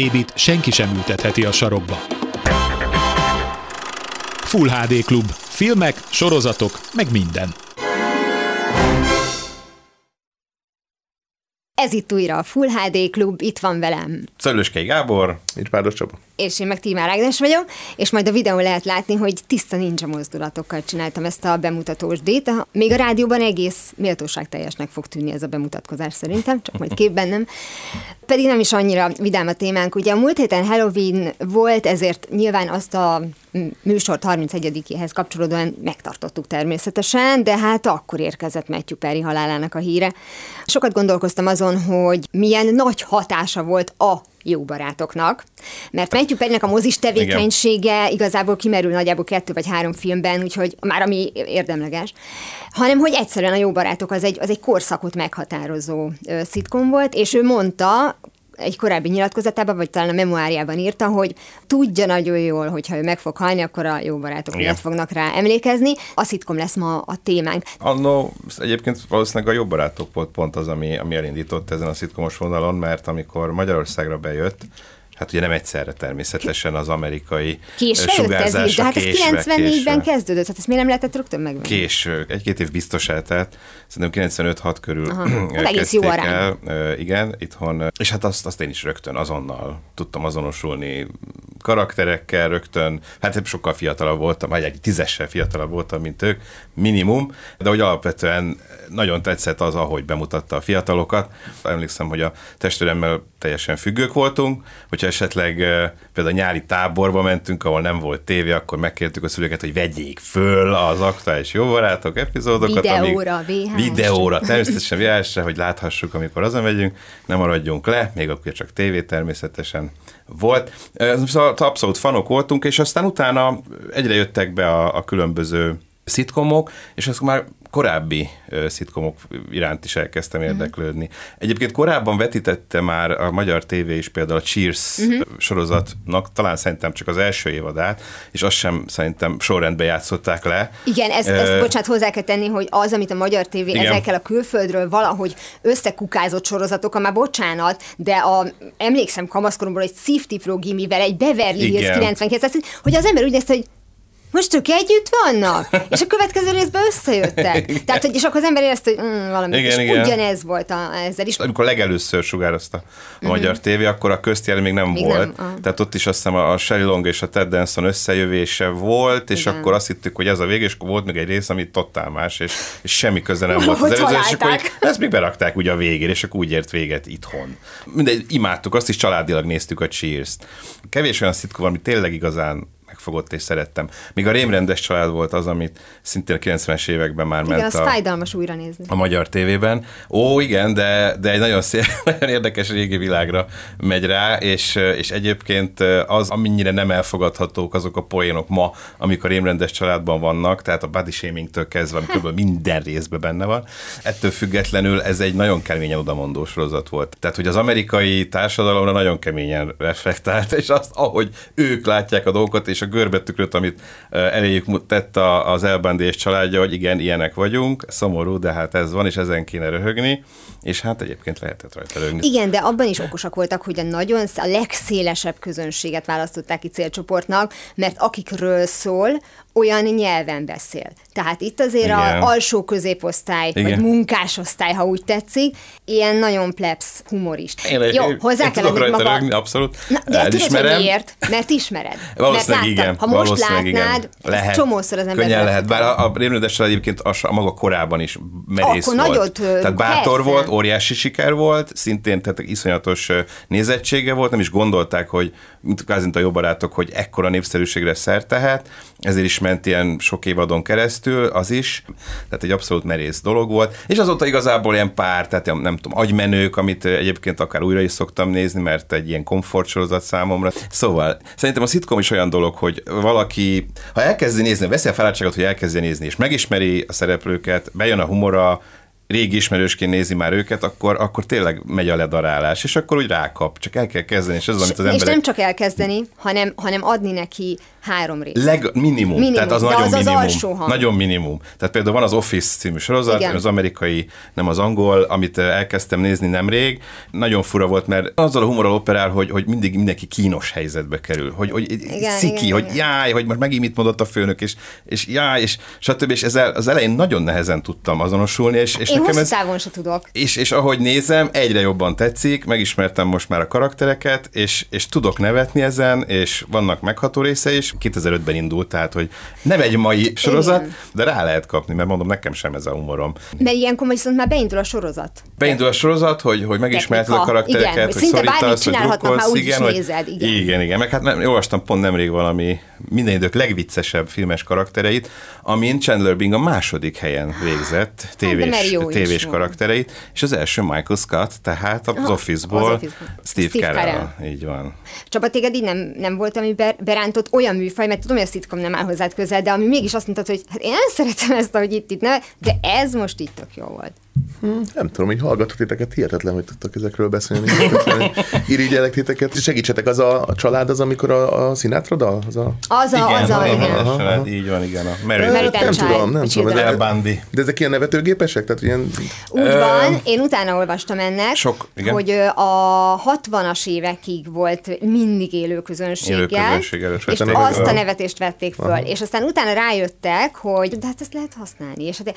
Bébit senki sem ültetheti a sarokba. Full HD Klub. Filmek, sorozatok, meg minden. Ez itt újra a Full HD Klub, itt van velem. Szöllőskei Gábor, Irpáros Csaba. És én meg Tímár Ágnes vagyok, és majd a videón lehet látni, hogy tiszta ninja mozdulatokkal csináltam ezt a bemutatós dét. Még a rádióban egész méltóságteljesnek fog tűnni ez a bemutatkozás szerintem, csak majd képben nem. Pedig nem is annyira vidám a témánk. Ugye a múlt héten Halloween volt, ezért nyilván azt a műsort 31-éhez kapcsolódóan megtartottuk természetesen, de hát akkor érkezett Matthew Perry halálának a híre. Sokat gondolkoztam azon, hogy milyen nagy hatása volt a jó barátoknak, mert Matthew Perrynek a mozis tevékenysége Igen. igazából kimerül nagyjából kettő vagy három filmben, úgyhogy már ami érdemleges, hanem hogy egyszerűen a jó barátok az egy, az egy korszakot meghatározó szitkom volt, és ő mondta, egy korábbi nyilatkozatában, vagy talán a memoáriában írta, hogy tudja nagyon jól, hogyha ő meg fog halni, akkor a jó barátok miatt fognak rá emlékezni. A szitkom lesz ma a témánk. Annó egyébként valószínűleg a jó barátok volt pont az, ami, ami elindított ezen a szitkomos vonalon, mert amikor Magyarországra bejött, Hát ugye nem egyszerre természetesen az amerikai késve sugárzás. Ez, de hát ez 94-ben kezdődött, hát ezt miért nem lehetett rögtön megvenni? Késő, egy-két év biztos eltelt, szerintem 95-6 körül hát egész jó arány. El, igen, itthon, és hát azt, azt én is rögtön azonnal tudtam azonosulni karakterekkel, rögtön, hát sokkal fiatalabb voltam, vagy egy tízessel fiatalabb voltam, mint ők, minimum, de hogy alapvetően nagyon tetszett az, ahogy bemutatta a fiatalokat. Emlékszem, hogy a testvéremmel teljesen függők voltunk, hogyha esetleg például a nyári táborba mentünk, ahol nem volt tévé, akkor megkértük a szülőket, hogy vegyék föl az aktuális jó barátok epizódokat. Videóra, amíg. Videóra, természetesen vhs hogy láthassuk, amikor hazamegyünk, nem maradjunk le, még akkor csak tévé természetesen volt. Szóval abszolút fanok voltunk, és aztán utána egyre jöttek be a, a különböző szitkomok, és azok már korábbi szitkomok iránt is elkezdtem mhm. érdeklődni. Egyébként korábban vetítette már a magyar tévé is például a Cheers uh-huh. sorozatnak, talán szerintem csak az első évadát, és azt sem szerintem sorrendben játszották le. Igen, ezt, ezt uh, bocsánat, hozzá kell tenni, hogy az, amit a magyar tévé igen. ezekkel a külföldről valahogy összekukázott sorozatok, már bocsánat, de a, emlékszem kamaszkoromból, egy Sziftipró gimivel, egy Beverly Hills 99, hogy az ember úgy nézte, hogy most ők együtt vannak? És a következő részben összejöttek. Tehát, hogy és akkor az ember érezte, hogy mm, valami, igen, és igen. ugyanez volt a, ezzel is. Amikor legelőször sugározta a uh-huh. magyar tévé, akkor a köztjel még nem még volt. Nem. Tehát ott is azt hiszem a Sherry Long és a Ted Danson összejövése volt, és igen. akkor azt hittük, hogy ez a vége, és akkor volt még egy rész, ami totál más, és, és semmi köze nem volt az előző, és akkor ezt még berakták ugye a végére, és akkor úgy ért véget itthon. Mindegy, imádtuk, azt is családilag néztük a Cheers-t. Kevés olyan szitkom, ami tényleg igazán megfogott és szerettem. Míg a rémrendes család volt az, amit szintén a 90-es években már igen, ment az a, fájdalmas újra nézni. a magyar tévében. Ó, igen, de, de egy nagyon, szép, nagyon érdekes régi világra megy rá, és, és egyébként az, amennyire nem elfogadhatók azok a poénok ma, amik a rémrendes családban vannak, tehát a body shaming-től kezdve, ami kb. minden részben benne van. Ettől függetlenül ez egy nagyon keményen odamondó sorozat volt. Tehát, hogy az amerikai társadalomra nagyon keményen reflektált, és azt, ahogy ők látják a dolgokat, és a görbetükröt, amit eléjük tett az elbandés családja, hogy igen, ilyenek vagyunk, szomorú, de hát ez van, és ezen kéne röhögni, és hát egyébként lehetett rajta röhögni. Igen, de abban is okosak voltak, hogy a nagyon a legszélesebb közönséget választották ki célcsoportnak, mert akikről szól, olyan nyelven beszél. Tehát itt azért Igen. a alsó középosztály, Igen. vagy munkásosztály, ha úgy tetszik, ilyen nagyon plebs humorist. Én, Jó, hozzá én kell tudok rajta maga... rögni, abszolút. Na, de tudod, hogy miért? Mert ismered. Valószínűleg Igen, ha most valószínűleg látnád, igen. lehet, csomószor az ember Könnyen lehet, bár a, a rémlődessel egyébként a, a maga korában is merész Akkor volt. nagyot, tehát bátor persze. volt, óriási siker volt, szintén tehát iszonyatos nézettsége volt, nem is gondolták, hogy mint a jó barátok, hogy ekkora népszerűségre szert tehet, ezért is ment ilyen sok évadon keresztül, az is, tehát egy abszolút merész dolog volt, és azóta igazából ilyen pár, tehát ilyen, nem tudom, agymenők, amit egyébként akár újra is szoktam nézni, mert egy ilyen komfortsorozat számomra. Szóval szerintem a szitkom is olyan dolog, hogy valaki, ha elkezdi nézni, veszi a fáradtságot, hogy elkezdje nézni, és megismeri a szereplőket, bejön a humora, régi ismerősként nézi már őket, akkor, akkor tényleg megy a ledarálás, és akkor úgy rákap, csak el kell kezdeni, és ez az, amit az és emberek... nem csak elkezdeni, hanem, hanem adni neki három részt. Leg, minimum, Minimum, tehát az de nagyon az az minimum. alsó hang. Nagyon minimum. Tehát például van az Office című sorozat, Igen. az amerikai, nem az angol, amit eh, elkezdtem nézni nemrég. Nagyon fura volt, mert azzal a humorral operál, hogy, hogy mindig mindenki kínos helyzetbe kerül. Hogy, hogy Igen, sziki, igen, hogy igen. jáj, hogy most megint mit mondott a főnök, és, és jáj, és stb. És ezzel az elején nagyon nehezen tudtam azonosulni, és, és Én nekem ez... távon se tudok. És, és ahogy nézem, egyre jobban tetszik, megismertem most már a karaktereket, és, és tudok nevetni ezen, és vannak megható része is. 2005-ben indult, tehát, hogy nem egy mai sorozat, Igen. de rá lehet kapni, mert mondom, nekem sem ez a humorom. Mert ilyenkor viszont már beindul a sorozat. Beindul a sorozat, hogy, hogy megismerted a karaktereket, Igen, hogy szorítasz, hogy drukkolsz, igen, hogy- nézed, igen. igen, igen. Meg hát nem, olvastam pont nemrég valami minden idők legviccesebb filmes karaktereit, amin Chandler Bing a második helyen végzett mert tévés, is tévés karaktereit, és az első Michael Scott, tehát az Aha, Office-ból az Office-ból. Steve, Steve Carell. Így van. Csaba, téged így nem, nem volt, ami ber, berántott olyan műfaj, mert tudom, hogy a szitkom nem áll hozzád közel, de ami mégis azt mondtad, hogy hát én nem szeretem ezt, ahogy itt, itt neve, de ez most itt tök jó volt. Nem tudom, hogy hallgatok titeket, hihetetlen, hogy tudtok ezekről beszélni. Irigyelek titeket. Segítsetek, az a, a család az, amikor a, a Sinatra dal? Az a... Az a, az a, igen. aha, aha. így van, igen. A Mary, Mary nem Child, tudom, nem tudom. De, Bundy. de ezek ilyen nevetőgépesek? Tehát ilyen... Úgy van, én utána olvastam ennek, Sok, igen. hogy a 60-as évekig volt mindig élő közönséggel, Élő közönség előtt és azt a nevetést vették föl, és aztán utána rájöttek, hogy de hát ezt lehet használni, és, hát,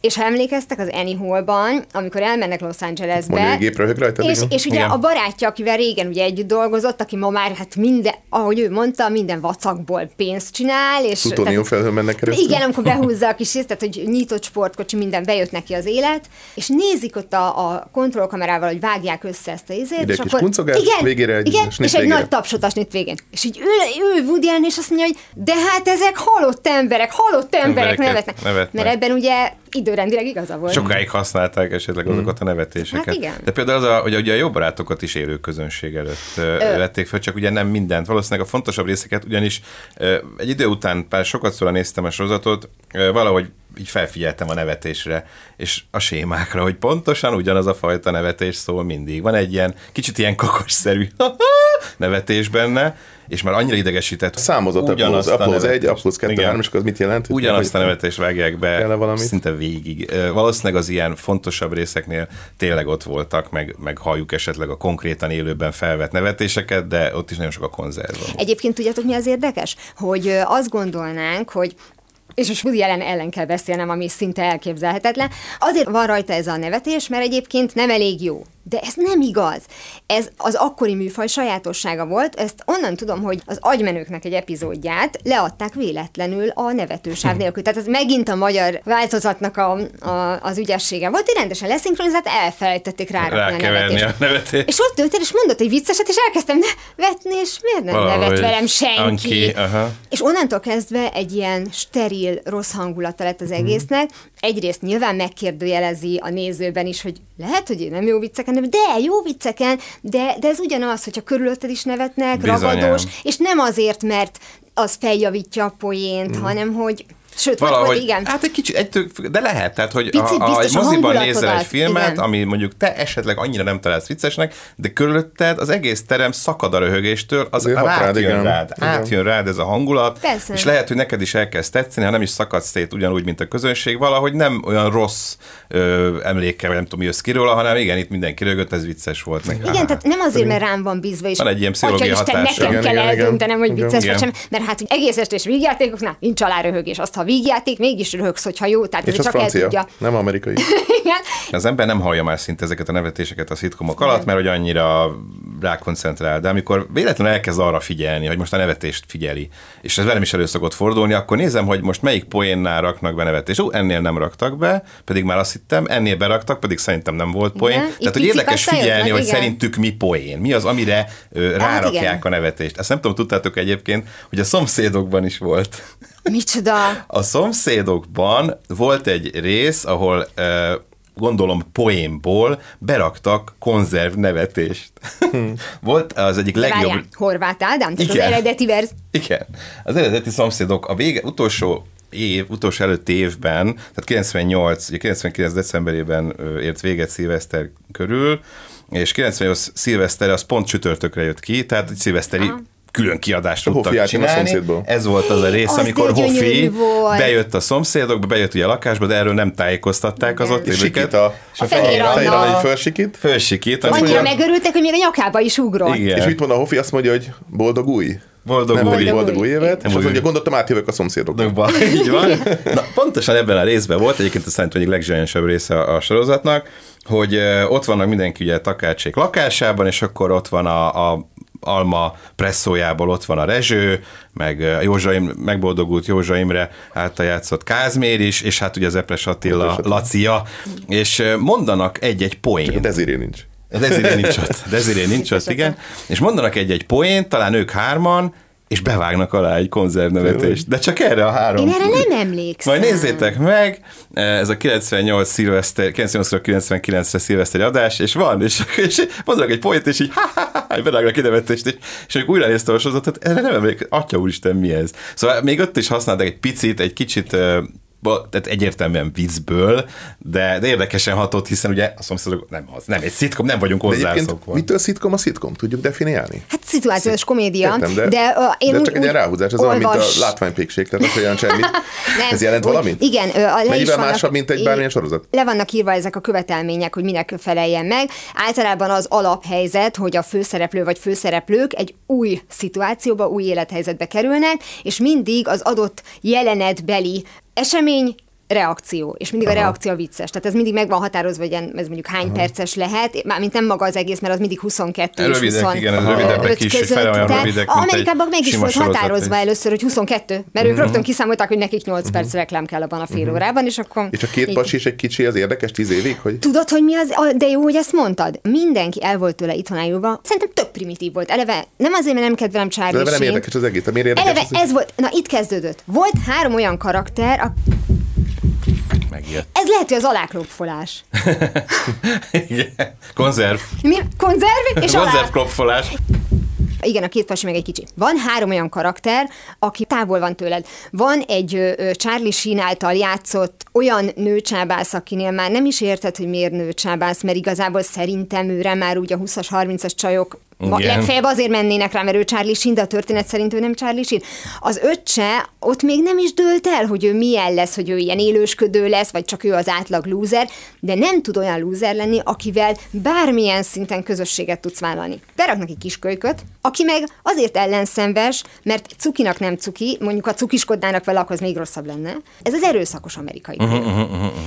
és ha emlékeztek az Annie Hall-ban, amikor elmennek Los Angelesbe, rajta, és, igen. és ugye Igen. a barátja, akivel régen ugye együtt dolgozott, aki ma már hát minden, ahogy ő mondta, minden vacakból pénzt csinál, és Plutónium felhőn mennek keresztül. igen, amikor behúzza a kis részt, tehát hogy nyitott sportkocsi, minden bejött neki az élet, és nézik ott a, a kontrollkamerával, hogy vágják össze ezt a izét, Ide és akkor kuncogás, igen, végére egy igen, és egy végére. nagy tapsot a snit végén. És így ő, ő Woody Allen, és azt mondja, hogy de hát ezek halott emberek, halott emberek Embereket nevetnek. nevetnek. Mert ebben ugye időrendileg igaza volt. Sokáig használták esetleg azokat a nevetéseket. Hát igen. De például az, a, hogy ugye a jó barátokat is élő közönség előtt ö. vették fel, csak ugye nem mindent. Valószínűleg a fontosabb részeket, ugyanis ö, egy idő után, pár sokat szóra néztem a sorozatot, ö, valahogy így felfigyeltem a nevetésre, és a sémákra, hogy pontosan ugyanaz a fajta nevetés szól mindig. Van egy ilyen kicsit ilyen kakosszerű nevetés benne, és már annyira idegesített. Számozott ugyanazt a Apple 1, nevetést. Apple 2, Igen. 3, és akkor az mit jelent? Ugyanazt a nevetést vágják be szinte végig. Valószínűleg az ilyen fontosabb részeknél tényleg ott voltak, meg, meg halljuk esetleg a konkrétan élőben felvett nevetéseket, de ott is nagyon sok a konzerv. Egyébként tudjátok, mi az érdekes? Hogy azt gondolnánk, hogy és most Woody ellen, ellen kell beszélnem, ami szinte elképzelhetetlen. Azért van rajta ez a nevetés, mert egyébként nem elég jó. De ez nem igaz. Ez az akkori műfaj sajátossága volt. Ezt onnan tudom, hogy az agymenőknek egy epizódját leadták véletlenül a nevetősáv nélkül. Tehát ez megint a magyar változatnak a, a, az ügyessége volt, hogy rendesen leszinkronizált, elfelejtették a Rákeverni a nevetést. És ott ültél, és mondott egy vicceset, és elkezdtem nevetni, és miért nem Valahogy nevet velem senki? Anki, aha. És onnantól kezdve egy ilyen steril, rossz hangulata lett az egésznek. Egyrészt nyilván megkérdőjelezi a nézőben is, hogy lehet, hogy nem jó vicceken, nevet, de jó vicceken, de, de ez ugyanaz, hogyha körülötted is nevetnek, Bizonyám. ragadós, és nem azért, mert az feljavítja a poént, hanem hogy Sőt, vagy Valahogy, volt, igen. hát egy kicsit, egy tök, de lehet, tehát, hogy Picit ha, ha egy biztos a moziban nézel egy filmet, igen. ami mondjuk te esetleg annyira nem találsz viccesnek, de körülötted az egész terem szakad a röhögéstől, az Azért hat rád, átjön igen. rád, Igen. átjön rád ez a hangulat, Persze. és lehet, hogy neked is elkezd tetszeni, ha nem is szakadsz szét ugyanúgy, mint a közönség, valahogy nem olyan rossz ö, emléke, vagy nem tudom, mi jössz ki róla, hanem igen, itt mindenki rögött, ez vicces volt. Meg, Igen, tehát nem azért, mert rám van bízva, és Van egy ilyen pszichológiai hatása. nekem Igen, kell eldöntenem, hogy vicces vagy sem, mert hát egész estés vígjátékoknál nincs aláröhögés. Azt, ha vígjáték, mégis röhögsz, hogyha jó, tehát És ez az csak el francia, tudja. nem amerikai. Igen. Az ember nem hallja már szinte ezeket a nevetéseket a szitkomok alatt, mert hogy annyira rákoncentrál, de amikor véletlenül elkezd arra figyelni, hogy most a nevetést figyeli, és ez velem is elő szokott fordulni, akkor nézem, hogy most melyik poénnál raknak be nevetést. Ó, ennél nem raktak be, pedig már azt hittem, ennél beraktak, pedig szerintem nem volt poén. Igen, Tehát, hogy érdekes figyelni, hogy igen. szerintük mi poén. Mi az, amire ö, rárakják igen. a nevetést. Ezt nem tudom, tudtátok egyébként, hogy a szomszédokban is volt. Micsoda? A szomszédokban volt egy rész, ahol gondolom poénból beraktak konzerv nevetést. volt az egyik legjobb... Várjál, Horváth Ádám? Tehát az Igen. eredeti verz. Igen. Az eredeti szomszédok a vége, utolsó év, utolsó előtti évben, tehát 98, ugye 99 decemberében ért véget szilveszter körül, és 98 szilveszter az pont csütörtökre jött ki, tehát egy szilveszteri külön kiadást A tudtak a csinálni. szomszédból. Ez volt az a rész, Az amikor Hofi volt. bejött a szomszédokba, bejött ugye a lakásba, de erről nem tájékoztatták az ott És sikít a, A fehér Anna. egy fölsikít, Fölsikít. azt Annyira megörültek, hogy még a nyakába is ugrott. Igen. és mit mond a Hofi? Azt mondja, hogy boldog új. Boldog Nem, új. boldog, boldog új évet, és Nem azt új. mondja, gondoltam, átjövök a szomszédokba. Dokba. Így van. Na, pontosan ebben a részben volt, egyébként ez szerintem egyik legzsányosabb része a, a sorozatnak, hogy ott vannak mindenki ugye Takácsék lakásában, és akkor ott van a, a Alma presszójából ott van a Rezső, meg ö, Józsa Im, megboldogult Józsa Imre által játszott Kázmér is, és hát ugye az Epres Attila, Epres Attila. Lacia, és mondanak egy-egy poént. Deziré nincs. Desiré nincs ott. Desiré nincs ott, igen. És mondanak egy-egy poént, talán ők hárman, és bevágnak alá egy konzervnevetést. De csak erre a három. Én erre nem emlékszem. Majd nézzétek meg, ez a 98 szilveszter, 98 99-re szilveszteri adás, és van, és, és mondanak egy poént, és így ha, ha, ha, berágnak egy nevetést, és, és amikor újra néztem a sorozatot, erre nem emlékszem, atya úristen, mi ez? Szóval még ott is használtak egy picit, egy kicsit tehát egyértelműen viccből, de, de érdekesen hatott, hiszen ugye a szomszédok nem az, nem egy szitkom, nem vagyunk hozzászokva. mitől szitkom a szitkom? Tudjuk definiálni? Hát szituációs komédia, Értem, de, de, uh, én de úgy, csak egy ilyen úgy ráhúzás, ez olyan, mint a olvas- látványpékség, tehát jelent semmit. Nem, Ez jelent úgy- valamit? Igen, a, le is Mennyivel vannak- másabb, mint egy bármilyen sorozat? Le vannak írva ezek a követelmények, hogy minek feleljen meg. Általában az alaphelyzet, hogy a főszereplő vagy főszereplők egy új szituációba, új élethelyzetbe kerülnek, és mindig az adott jelenetbeli esemény reakció, és mindig Aha. a reakció vicces. Tehát ez mindig meg van határozva, hogy ilyen, ez mondjuk hány Aha. perces lehet, mármint nem maga az egész, mert az mindig 22 és Rövidek, 20 igen, ez rövidebbek is, és között, fele olyan de rövidek, mint Amerikában meg is volt határozva is. először, hogy 22, mert ők rögtön kiszámolták, hogy nekik 8 perc reklám kell abban a fél órában, és akkor... És a két pasi és egy kicsi az érdekes tíz évig, hogy Tudod, hogy mi az, a- de jó, hogy ezt mondtad. Mindenki el volt tőle itthon ájulva. Szerintem tök primitív volt. Eleve nem azért, mert nem kedvelem Charlie de nem érdekes az egész. Miért érdekes Eleve ez volt, na itt kezdődött. Volt három olyan karakter, a, Megijedt. ez lehet, hogy az aláklopfolás. Igen. Konzerv. Mi? Konzerv és alá. Konzervklopfolás. Igen, a két pasi meg egy kicsi. Van három olyan karakter, aki távol van tőled. Van egy ö, Charlie Sheen által játszott olyan nőcsábász, akinél már nem is érted, hogy miért nőcsábász, mert igazából szerintem őre már úgy a 20-as, 30-as csajok Igen. legfeljebb azért mennének rá, mert ő Charlie Sheen, de a történet szerint ő nem Charlie Sheen. Az öccse ott még nem is dőlt el, hogy ő milyen lesz, hogy ő ilyen élősködő lesz, vagy csak ő az átlag lúzer, de nem tud olyan lúzer lenni, akivel bármilyen szinten közösséget tudsz vállalni. Beraknak egy kis kölyköt, aki meg azért ellenszenves, mert cukinak nem cuki, mondjuk a cukiskodnának vele, akkor az még rosszabb lenne. Ez az erőszakos amerikai nő.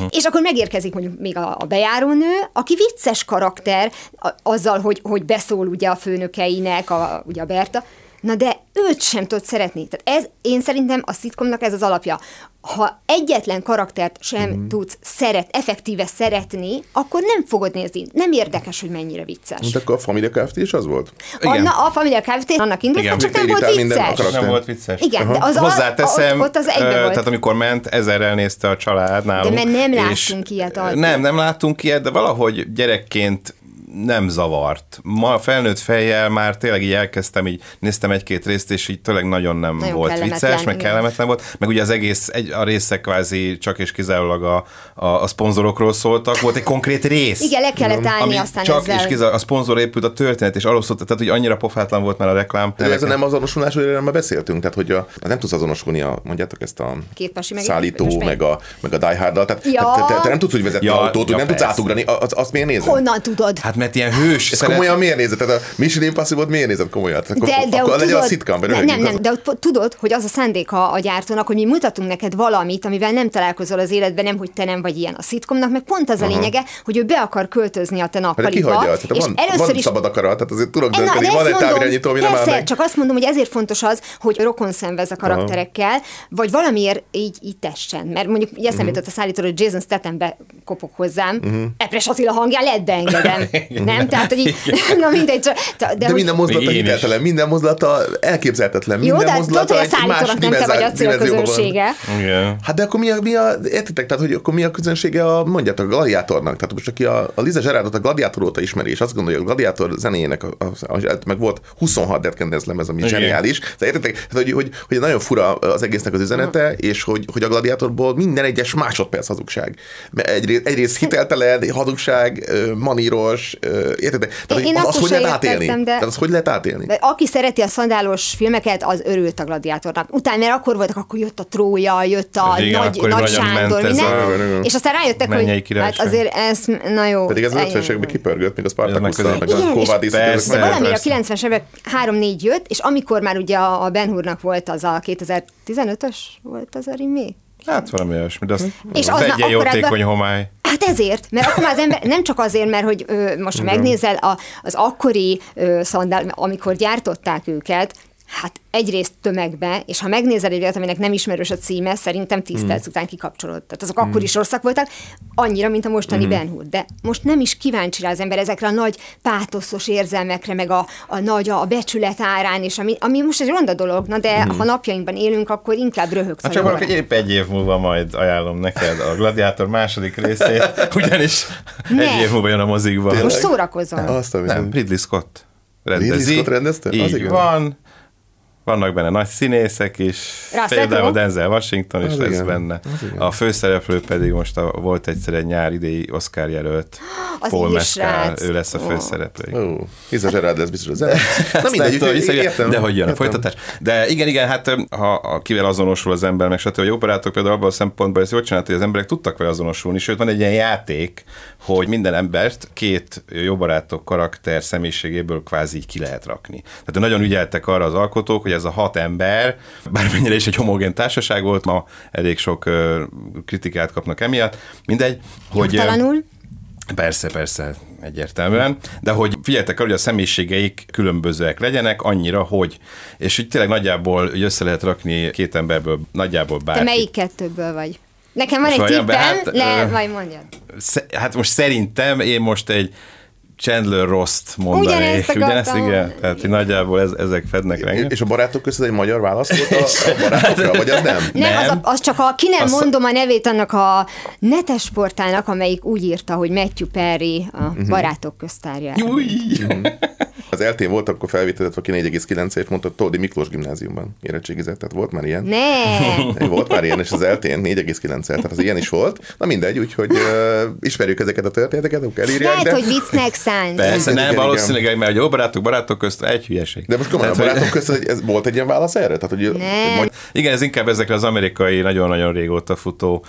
És akkor megérkezik mondjuk még a, a bejárónő, aki vicces karakter, a, azzal, hogy, hogy beszól ugye a főnökeinek, a, ugye a Berta, Na de őt sem tudod szeretni. Tehát ez, én szerintem a szitkomnak ez az alapja. Ha egyetlen karaktert sem mm. tudsz szeret, effektíve szeretni, akkor nem fogod nézni. Nem érdekes, hogy mennyire vicces. Mint akkor a Familia Kft. is az volt? Igen. Anna, a Familia Kft. annak indult, Igen. csak nem volt vicces. Nem volt vicces. Igen, de az a- Hozzáteszem, ott, ott az egybe ö, volt. tehát amikor ment, ezerrel nézte a család nálunk. mert nem láttunk ilyet addig. Nem, nem láttunk ilyet, de valahogy gyerekként nem zavart. Ma felnőtt fejjel már tényleg így elkezdtem, így néztem egy-két részt, és így tényleg nagyon nem Nagyon volt vicces, meg kellemetlen volt. Meg ugye az egész, egy, a részek kvázi csak és kizárólag a, a, a szponzorokról szóltak. Volt egy konkrét rész. Igen, le kellett állni ami aztán csak ezzel. és kizárólag a szponzor épült a történet, és arról szólt, tehát hogy annyira pofátlan volt már a reklám. De ez nem azonosulás, hogy erről már beszéltünk, tehát hogy a, nem tudsz azonosulni, a, mondjátok ezt a Két meg szállító, meg a, meg a Die Hard-dal, tehát Ja. tehát te, te, te, nem tudsz úgy vezetni Ja, autót, ja, hogy nem tudsz persze. átugrani, az, azt miért nézed? Honnan tudod? Hát mert ilyen hős. Ez szeret- komolyan miért nézed? Tehát a Mission Impossible-t miért nézed komolyan? Tehát De, de akkor legyen a tudod, szitkamban, nem, nem, de tudod, hogy az a szándéka a gyártónak, hogy mi mutatunk neked valamit, amivel nem találkozol az életben, nem, hogy te nem vagy ilyen. A szitkomnak meg pont az a lényege, hogy ő be akar költözni a te nappaliba. tehát és van, először van is szabad akarat, tehát azért tudok dönteni, de van egy távirányító, ami nem áll meg. csak azt mondom, hogy ezért fontos az, hogy rokon szenvez a karakterekkel, vagy valamiért így, így tessen. Mert mondjuk eszembe jutott a szállító, hogy Jason Stathambe kopog hozzám, uh-huh. Epres Attila hangján lehet beengedem. nem? Tehát, hogy így, na mindegy, csak, de, De hogy- minden mozdulata hiteltelen, minden mozdulata elképzelhetetlen, Jó, minden de tudod, mozdulata hogy a egy más szállítónak nem te vagy a célközönsége. Hát de akkor mi a, mi a értitek, tehát hogy akkor mi a közönsége a, mondjátok, a gladiátornak? Tehát most aki a, a Liza Gerardot a gladiátor óta ismeri, és azt gondolja, hogy a gladiátor zenéjének, a, a, a, meg volt 26 Dead lemez, ami zseniális. Tehát értitek, tehát, hogy, hogy, hogy, nagyon fura az egésznek az üzenete, és hogy, hogy a gladiátorból minden egyes másodperc hazugság. Mert egyrészt, egyrészt hiteltelen, hazugság, maníros, ö, értitek? Tehát, Én hogy az, hogy lehet átélni? de- Tehát az hogy lehet átélni? De aki szereti a szandálos filmeket, az örült a gladiátornak. Utána, mert akkor voltak, akkor jött a Trója, jött a Igen, Nagy, akkor nagy Sándor, ment ez minden, a- és aztán rájöttek, hogy királyság. hát azért ez, na jó. Pedig ez az eljön. 50-es években kipörgött, még a Spartacus, meg a. De valamire a persze. 90-es évek 3-4 jött, és amikor már ugye a a Ben Hurnak volt az a 2015-ös volt az a remake? Hát valami olyasmi, de azt És az na- jótékony akkorában- homály. Hát ezért, mert akkor már az ember, nem csak azért, mert hogy ö, most ha megnézel a, az akkori ö, szandál, amikor gyártották őket, hát egyrészt tömegbe, és ha megnézel egy olyat, aminek nem ismerős a címe, szerintem 10 perc után kikapcsolod. Tehát azok akkor is rosszak voltak, annyira, mint a mostani Ben Hur. De most nem is kíváncsi rá az ember ezekre a nagy pátoszos érzelmekre, meg a, a nagy a becsület árán, és ami, ami most egy ronda dolog, na de ha napjainkban élünk, akkor inkább röhögsz. Hát csak valaki épp egy év múlva majd ajánlom neked a Gladiátor második részét, ugyanis Ne. egy év múlva jön a mozikba. Most szórakozom. Azt a Nem. Ridley Scott rendezi. Ridley Scott rendezte? Az Így igen. van. Vannak benne nagy színészek is, Russell például. Denzel Washington is Az lesz igen, benne. igen. A főszereplő pedig most a, volt egyszer egy nyár idei Oscar jelölt, Az Paul Mescal, ő lesz a főszereplő. Ó, Liza Gerard lesz biztos az. Na mindegy, hiszem, értem. De hogy jön a folytatás. De igen, igen, hát ha a kivel azonosul az ember, meg stb. A jó barátok például abban a szempontból ezt jól csinált, hogy az emberek tudtak vele azonosulni, sőt van egy ilyen játék, hogy minden embert két jó barátok karakter személyiségéből kvázi ki lehet rakni. Tehát nagyon ügyeltek arra az alkotók, hogy ez a hat ember, bármennyire is egy homogén társaság volt, ma elég sok kritikát kapnak emiatt, mindegy, hogy... Jogtalanul. Persze, persze, egyértelműen. De hogy figyeltek arra, hogy a személyiségeik különbözőek legyenek, annyira, hogy, és így tényleg nagyjából így össze lehet rakni két emberből nagyjából Te bárki. melyik kettőből vagy? Nekem van egy Most olyan tippem, hát, le, vagy mondjad. Sze- Hát most szerintem én most egy Chandler Rost mondanék. Ugyanezt akartam. igen? Tehát hogy nagyjából ez, ezek fednek engem. És a barátok között egy magyar válasz volt a, a barátokra, vagy az nem? Nem, Nem. Az, a, az csak a, ki nem Az- mondom a nevét annak a netes portálnak, amelyik úgy írta, hogy Matthew Perry a Mhm. barátok köztárja. Az eltén volt, akkor felvételezett valaki 4,9 és mondta, Tódi Miklós gimnáziumban érettségizett, tehát volt már ilyen. Ne! Volt már ilyen, és az eltén 4,9 tehát az ilyen is volt. Na mindegy, úgyhogy uh, ismerjük ezeket a történeteket, akkor elírják, Lehet, de... hogy viccnek szánt. Persze, nem, valószínűleg, mert a jó barátok, barátok közt egy hülyeség. De most komolyan a Tehát, hogy- barátok között ez volt egy ilyen válasz erre? Tehát, hogy Nem. Majd, Igen, ez inkább ezekre az amerikai nagyon-nagyon régóta futó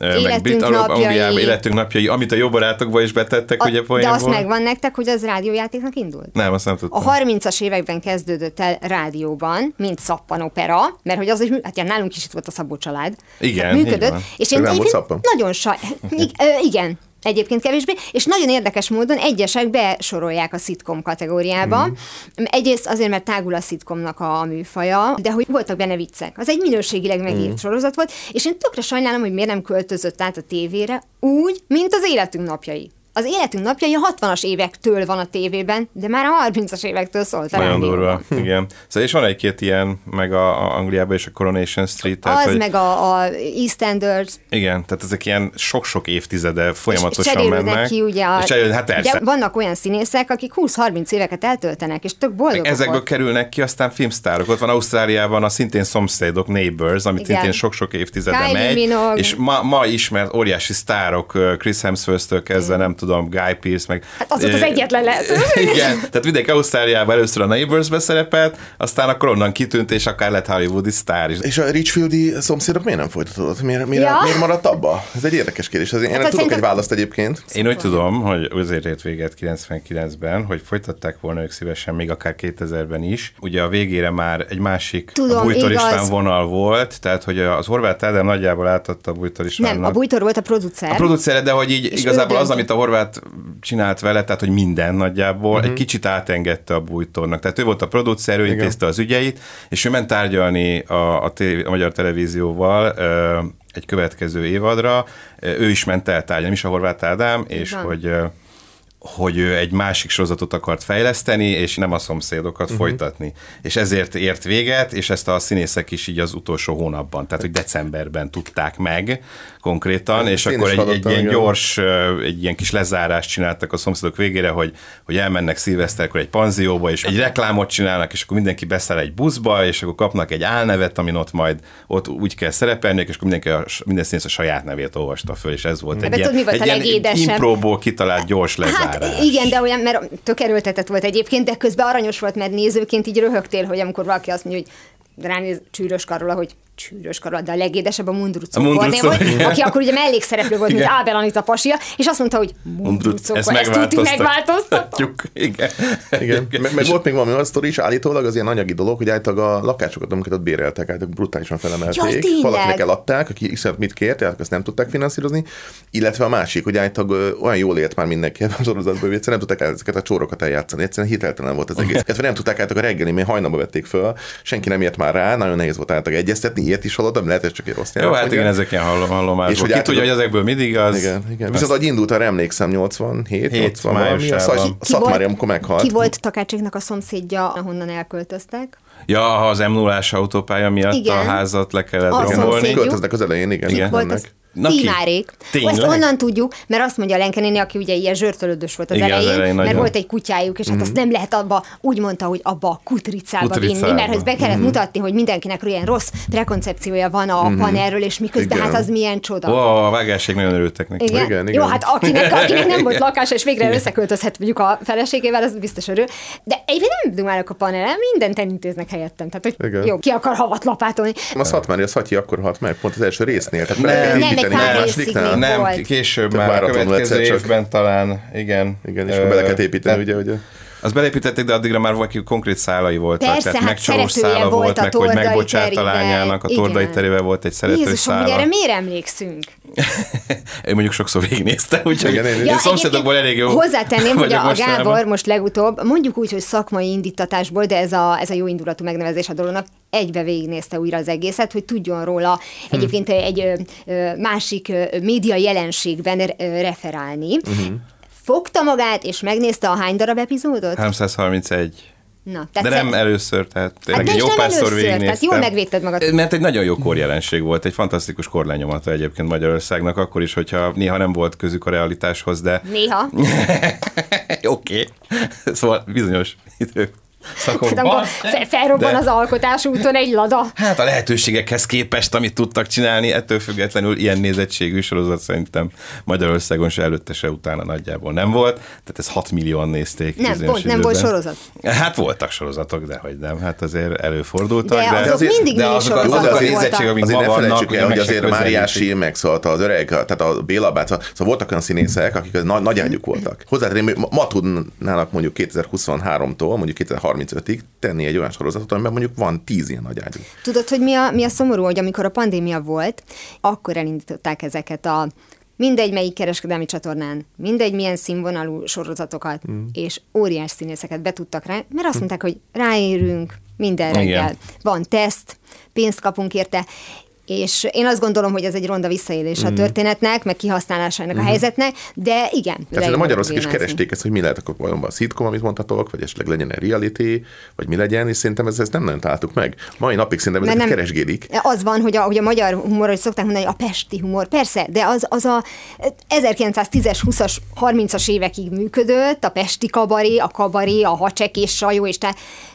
Életünk brit- napjai. Életünk napjai, amit a jó barátokba is betettek, A, ugye de poénból. azt megvan nektek, hogy az rádiójátéknak indult? Nem, azt nem tudtam. A 30-as években kezdődött el rádióban, mint szappanopera, mert hogy az, hogy hát ilyen nálunk is itt volt a Szabó család. Igen, így működött. És én Nem volt szappan? nagyon saj... Igen, egyébként kevésbé, és nagyon érdekes módon egyesek besorolják a szitkom kategóriába. Mhm. Egyrészt azért, mert tágul a szitkomnak a műfaja, de hogy voltak benne viccek. Az egy minőségileg megírt Mhm. sorozat volt, és én tökre sajnálom, hogy miért nem költözött át a tévére úgy, mint az életünk napjai. Az életünk napjai a 60-as évektől van a tévében, de már a 30-as évektől szólt Nagyon durva, igen. Szóval és van egy-két ilyen, meg a, a Angliában is a Coronation Street. Tehát, Az hogy, meg a, a EastEnders, Igen, tehát ezek ilyen sok-sok évtizede és folyamatosan cserélődnek mennek. ki ugye, a, és cserélődnek, hát persze. vannak olyan színészek, akik 20-30 éveket eltöltenek, és tök boldogok Ezekből ott. kerülnek ki aztán filmsztárok. Ott van Ausztráliában a szintén szomszédok, Neighbors, amit Igen. szintén sok-sok évtizede Kylie megy. Minogue. És ma, ma ismert óriási sztárok, Chris Hemsworth-től kezdve, nem tudom, Guy Pearce, meg... Hát az volt az egyetlen lehetőség. Igen, tehát mindenki Ausztráliában először a Neighbors-be szerepelt, aztán akkor onnan kitűnt, és akár lett Hollywoodi sztár is. És a Richfieldi szomszédok miért nem folytatódott? Miért, miért, Ja. miért maradt abba? Ez egy érdekes kérdés. Azért én Hát nem tudok szerintem- egy választ egyébként. Én úgy tudom, hogy azért ért véget 99-ben, hogy folytatták volna ők szívesen, még akár 2000-ben is. Ugye a végére már egy másik Tudom, a Bújtor igaz. István vonal volt, tehát hogy az Horváth Ádám nagyjából átadta a Bújtor Istvánnak. Nem, a Bújtor volt a producer. A producere, de hogy így És igazából az, amit a Horváth csinált vele, tehát hogy minden nagyjából, Mhm. uh-huh. egy kicsit átengedte a bújtornak. Tehát ő volt a producer, ő Igen. intézte az ügyeit, és ő ment tárgyalni a, a, tévé, a magyar televízióval ö, egy következő évadra. Ő is ment el tárgyalni, is a Horváth Ádám, és van. hogy hogy ő egy másik sorozatot akart fejleszteni, és nem a szomszédokat Mhm. uh-huh. folytatni. És ezért ért véget, és ezt a színészek is így az utolsó hónapban, tehát hogy decemberben tudták meg konkrétan, és én akkor is egy, egy ilyen igen. gyors, egy ilyen kis lezárást csináltak a szomszédok végére, hogy, hogy elmennek szilveszterkor egy panzióba, és egy reklámot csinálnak, és akkor mindenki beszáll egy buszba, és akkor kapnak egy álnevet, amin ott majd ott úgy kell szerepelni, és akkor mindenki a, minden színész a saját nevét olvasta föl, és ez volt egy Ebbe ilyen, mi volt egy a ilyen impróból kitalált gyors lezárás. Hát igen, de olyan, mert tök erőltetett volt egyébként, de közben aranyos volt, mert nézőként így röhögtél, hogy amikor valaki azt mondja, hogy ránéz csűrös karola, hogy csűrös karola, de a legédesebb a Mundrucó A Mundrucó, volt, igen. aki akkor ugye mellékszereplő volt, mint. Ábel Anita pasia, és azt mondta, hogy Mundrucó, ezt ezt tuti megváltoztatjuk. Igen. Igen. Meg, meg volt még valami olyan sztori is, állítólag az ilyen anyagi dolog, hogy általában a lakásokat, amiket ott béreltek, általában brutálisan felemelték. Jaj? Valakinek eladták, aki iszonyat mit kért, azt nem tudták finanszírozni. Illetve a másik, hogy általában ö, olyan jól élt már mindenki ebben a sorozatban, hogy egyszerűen nem tudták ezeket a csórokat eljátszani. Egyszerűen hiteltelen volt az egész. Illetve nem tudták általában a reggeli, mert hajnalba vették föl, senki nem ért már rá, nagyon nehéz volt általában egyeztetni, ilyet is hallottam, lehet, ez csak egy rossz Jó, nyelv, hát mondja. igen, ezek ilyen hallom, hallomásból. És hogy Ki át- tudja, hogy ezekből mindig az. Igen, igen. Viszont ahogy indult, arra emlékszem, 87, 80 valami, a májusában. Szat- Ki Ki Szatmári, amikor meghalt. Ki volt Takácséknak a szomszédja, ahonnan elköltöztek? Ja, ha az m 0 autópálya miatt Igen. a házat le kellett A rombolni. Költöznek az elején, igen. Igen. Volt az Na? Tímárék. Tényleg? Ezt onnan tudjuk, mert azt mondja a Lenke néni, aki ugye ilyen zsörtölődös volt az Igen, az elején, elején mert nagyon. volt egy kutyájuk, és hát azt nem lehet abba, úgy mondta, hogy abba a kutricába, Kutricába. vinni, mert hogy be kellett mutatni, hogy mindenkinek ilyen rossz prekoncepciója van a panerről, és miközben Igen. hát az milyen csoda. Ó, a vágásig nagyon örültek neki. Igen? Igen, Jó, igen. hát akinek, akinek nem volt lakása, és végre összeköltözhet mondjuk a feleségével, az biztos örül. De egyébként nem dumálok a panelen, mindent elintéznek helyettem. Tehát, hogy Igen. jó, ki akar havat lapátolni. A Szatmári, a Szatyi akkor halt meg, pont az első résznél. Tehát Nem, nem, egy építeni pár a részig. Nem, volt. később Tehát már a következő évben talán, igen. Igen, és akkor bele kellett építeni, ugye, hogy Azt belépítették, de addigra már valaki konkrét szálai voltak. Persze, tehát hát megcsalós szála volt volt, a meg hogy megbocsát a lányának, a tordai terével volt egy szerető Jézusom, szála. erre miért emlékszünk? Én mondjuk sokszor végignéztem, úgyhogy Igen, én is. én Ja, szomszédokból elég jó Hozzátenném, hogy a, a. Gábor most legutóbb, mondjuk úgy, hogy szakmai indítatásból, de ez a, ez a jó indulatú megnevezés a dolognak, egybe végignézte újra az egészet, hogy tudjon róla Hm. egyébként egy másik média jelenségben referálni. Uh-huh. Fogta magát, és megnézte a hány darab epizódot? 331. Na, De tetszett? nem először, tehát tényleg de egy jó párszor először, tehát végignéztem. jól megvédted magad. Mert egy nagyon jó korjelenség volt, egy fantasztikus korlenyomata egyébként Magyarországnak, akkor is, hogyha néha nem volt közük a realitáshoz, de Néha. oké. Okay. Szóval bizonyos idők. Szakokban. fe- felrobban De- az alkotás úton egy lada. Hát a lehetőségekhez képest, amit tudtak csinálni, ettől függetlenül ilyen nézettségű sorozat szerintem Magyarországon se előtte, se utána nagyjából nem volt. Tehát ez 6 millióan nézték. Nem, pont nem volt időben. sorozat. Hát voltak sorozatok, de hogy nem. Hát azért előfordultak. De azok azért- mindig de azok, azok sorozatok a voltak. nézettségek, amik Azért ma vannak, el, hogy azért. Máriási, meg szóval az öreg, tehát a Béla bácsa, szóval voltak olyan színészek, akik nagy, nagy ágyuk voltak. Hozzátenném, ma, tudnának mondjuk 2023-tól, mondjuk 2035-ig tenni egy olyan sorozatot, amiben mondjuk van 10 ilyen nagy ágyú. Tudod, hogy mi a, mi a szomorú, hogy amikor a pandémia volt, akkor elindították ezeket a mindegy melyik kereskedelmi csatornán, mindegy milyen színvonalú sorozatokat, mm. és óriás színészeket betudtak rá, mert azt mondták, hogy ráérünk minden Igen. reggel, van teszt, pénzt kapunk érte, és én azt gondolom, hogy ez egy ronda visszaélés a történetnek, meg kihasználásának a helyzetnek, de igen. Tehát a magyarország is keresték ezt, hogy mi lehet akkor vajon a szitkom, amit mondhatok, vagy esetleg legyen egy reality, vagy mi legyen, és szerintem ezt, ezt nem nagyon találtuk meg. Mai napig szerintem ezeket nem- keresgélik. Az van, hogy a, hogy a magyar humor, hogy szokták mondani, a pesti humor, persze, de az, az a 1910-es, 20-as, 30-as évekig működött, a pesti kabaré, a kabaré, a hacsek és sajó, és te,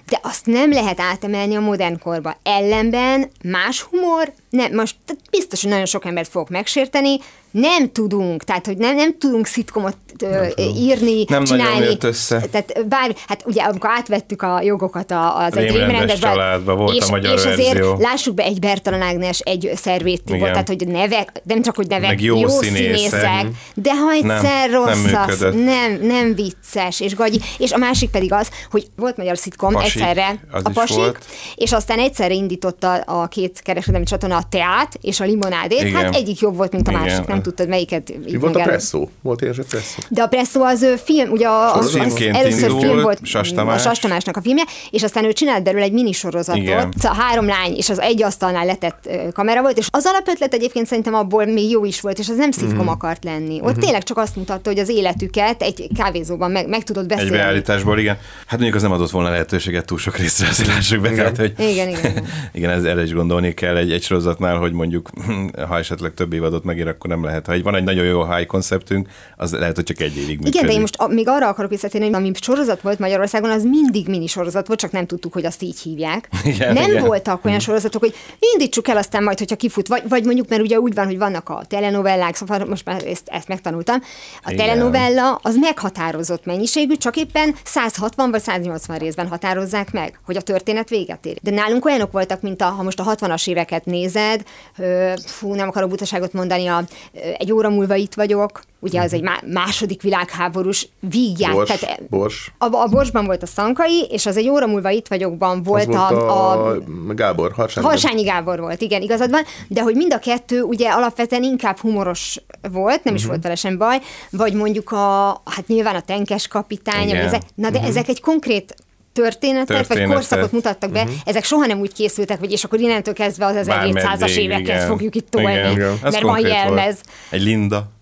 de azt nem lehet átemelni a modern korba. Ellenben más humor, nem, most biztos, hogy nagyon sok embert fogok megsérteni, nem tudunk, tehát hogy nem, nem tudunk szitkomot ö, írni, Nem csinálni. jött össze. Tehát bár, hát ugye amikor átvettük a jogokat a- az egy Rémrendes családba volt a és, magyar és azért verzió. lássuk be egy Bertalan Ágnes, egy Szervét Tibor, Igen. tehát hogy nevek, nem csak hogy nevek, Meg jó színészek. de ha egyszer Nem, rossz nem az, nem, nem vicces, és gagyi. És a másik pedig az, hogy volt magyar szitkom Pasik, egyszerre, a pasik, volt. és aztán egyszerre indította a két kereskedelmi csatorna a teát és a limonádét. Igen. Hát egyik jobb volt, mint a Igen. másik, nem tudtad melyiket. Mi volt a megáll- presszó? Volt ilyen a presszó? de a Presszó az film, ugye a, az, az először indult, film volt Sas a. Sas Tamásnak a filmje, és aztán ő csinált belőle egy minisorozatot, Igen. szóval három lány, és az egy asztalnál letett kamera volt, és az alapötlet egyébként szerintem abból még jó is volt, és az nem Mhm. szitkom akart lenni. Ott tényleg csak azt mutatta, hogy az életüket egy kávézóban meg, meg tudod Egy beszélni. beállításból, igen. Hát mondjuk az nem adott volna lehetőséget túl sok részre, azért lássuk be. Tehát, hogy Igen, igen, igen. igen, ez erre is gondolni kell egy, egy sorozatnál, hogy mondjuk, ha esetleg több évadot megír, akkor nem lehet. Ha egy, van egy nagyon jó high konceptünk, az lehet, hogy csak egy évig működik. Igen, de én most a, még arra akarok visszatérni, hogy ami sorozat volt Magyarországon, az mindig mini sorozat volt, csak nem tudtuk, hogy azt így hívják. Igen, nem igen. voltak olyan sorozatok, hogy indítsuk el, aztán majd, hogyha kifut, vagy, vagy mondjuk, mert ugye úgy van, hogy vannak a telenovellák, szóval most már ezt, ezt megtanultam. A Igen. telenovella az meghatározott mennyiségű, csak éppen 160 vagy 180 részben határozzák meg, hogy a történet véget ér. De nálunk olyanok voltak, mint a, ha most a 60-as éveket nézed, ö, fú, nem akarok butaságot mondani, a, ö, egy óra múlva itt vagyok, ugye az egy má- második világháborús vígját. Bors, tehát Bors. a, a Borsban volt a Szankai, és az egy óra múlva itt vagyokban Az volt, volt a, a, a, Gábor, Harsányi. Harsányi Gábor volt, igen, igazad van, de hogy mind a kettő ugye alapvetően inkább humoros volt, nem is Mhm. volt vele sem baj, vagy mondjuk a, hát nyilván a tenkes kapitány, ezek, na de ezek egy konkrét történetet, vagy Történetet. korszakot mutattak be, ezek soha nem úgy készültek, hogy és akkor innentől kezdve az 1700-as Bármeddig, éveket igen. fogjuk itt tolni, mert van konkrét volt. jelmez. Egy Linda.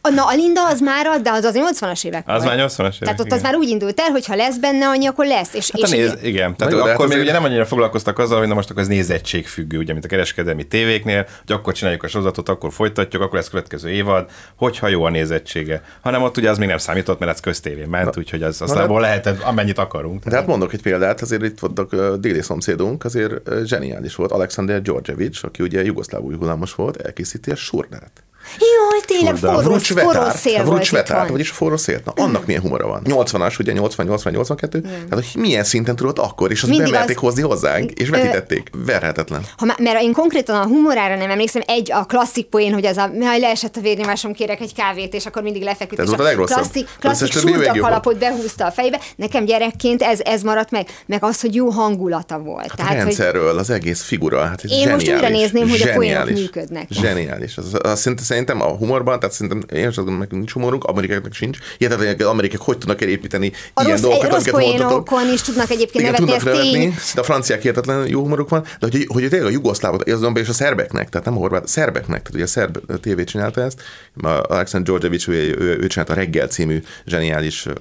A- Na, a Linda az már az, de az az 80-as évek Az volt. már 80-as évek, Tehát ott igen. az már úgy indult el, hogy ha lesz benne annyi, akkor lesz. És, Hát és néz, igen, tehát jó, de hát akkor még azért- ugye nem annyira foglalkoztak azzal, hogy na most akkor ez nézettségfüggő, ugye, mint a kereskedelmi tévéknél, hogy akkor csináljuk a sorozatot, akkor folytatjuk, akkor lesz következő évad, hogyha jó a nézettsége. Hanem ott ugye az még nem számított, mert ez köztévén ment, úgyhogy az, az abból lehetett amennyit akarunk. De hát mondok egy példát, azért itt voltak déli szomszédunk, azért zseniális volt. Alexander Georgievich, aki ugye jugoszláv hullámos volt, elkészíti a surnát. Jaj, tényleg Surda. forró, Vrucs forró szél volt vetárt, itthon. vagyis forró szélt. Na, annak milyen humora van. 80-as, ugye 80, 80, 82, tehát hogy milyen szinten tudott akkor, és azt Mindig bemerték az- hozni hozzánk, és Ö- vetítették. Verhetetlen. Ha mert én konkrétan a humorára nem emlékszem, egy a klasszik poén, hogy az a, majd leesett a vérnyomásom, kérek egy kávét, és akkor mindig lefeküdt. Ez volt a legrosszabb. Klasszik, Az klasszik surda kalapot behúzta a fejbe. Nekem gyerekként ez, ez maradt meg, meg az, hogy jó hangulata volt. Hát a rendszerről, az egész figura, hát ez Én most zseniális. újra nézném, hogy a poénok működnek. Zseniális. Az, az, az, szerintem a humorban, tehát szerintem én azt gondolom, nekünk nincs humorunk, amerikáknak sincs. Hogy az amerikák hogy tudnak elépíteni a ilyen rossz, dolgokat, rossz amiket poénokon is tudnak egyébként Igen, nevetni, tudnak nevetni, a franciák hihetetlen jó humoruk van, de hogy, hogy tényleg a jugoszlávot, és a szerbeknek, tehát nem a horvát, a szerbeknek, tehát ugye a szerb tévé csinálta ezt, Alexander Georgievich, ő, ő, ő csinálta a Reggel című zseniális uh,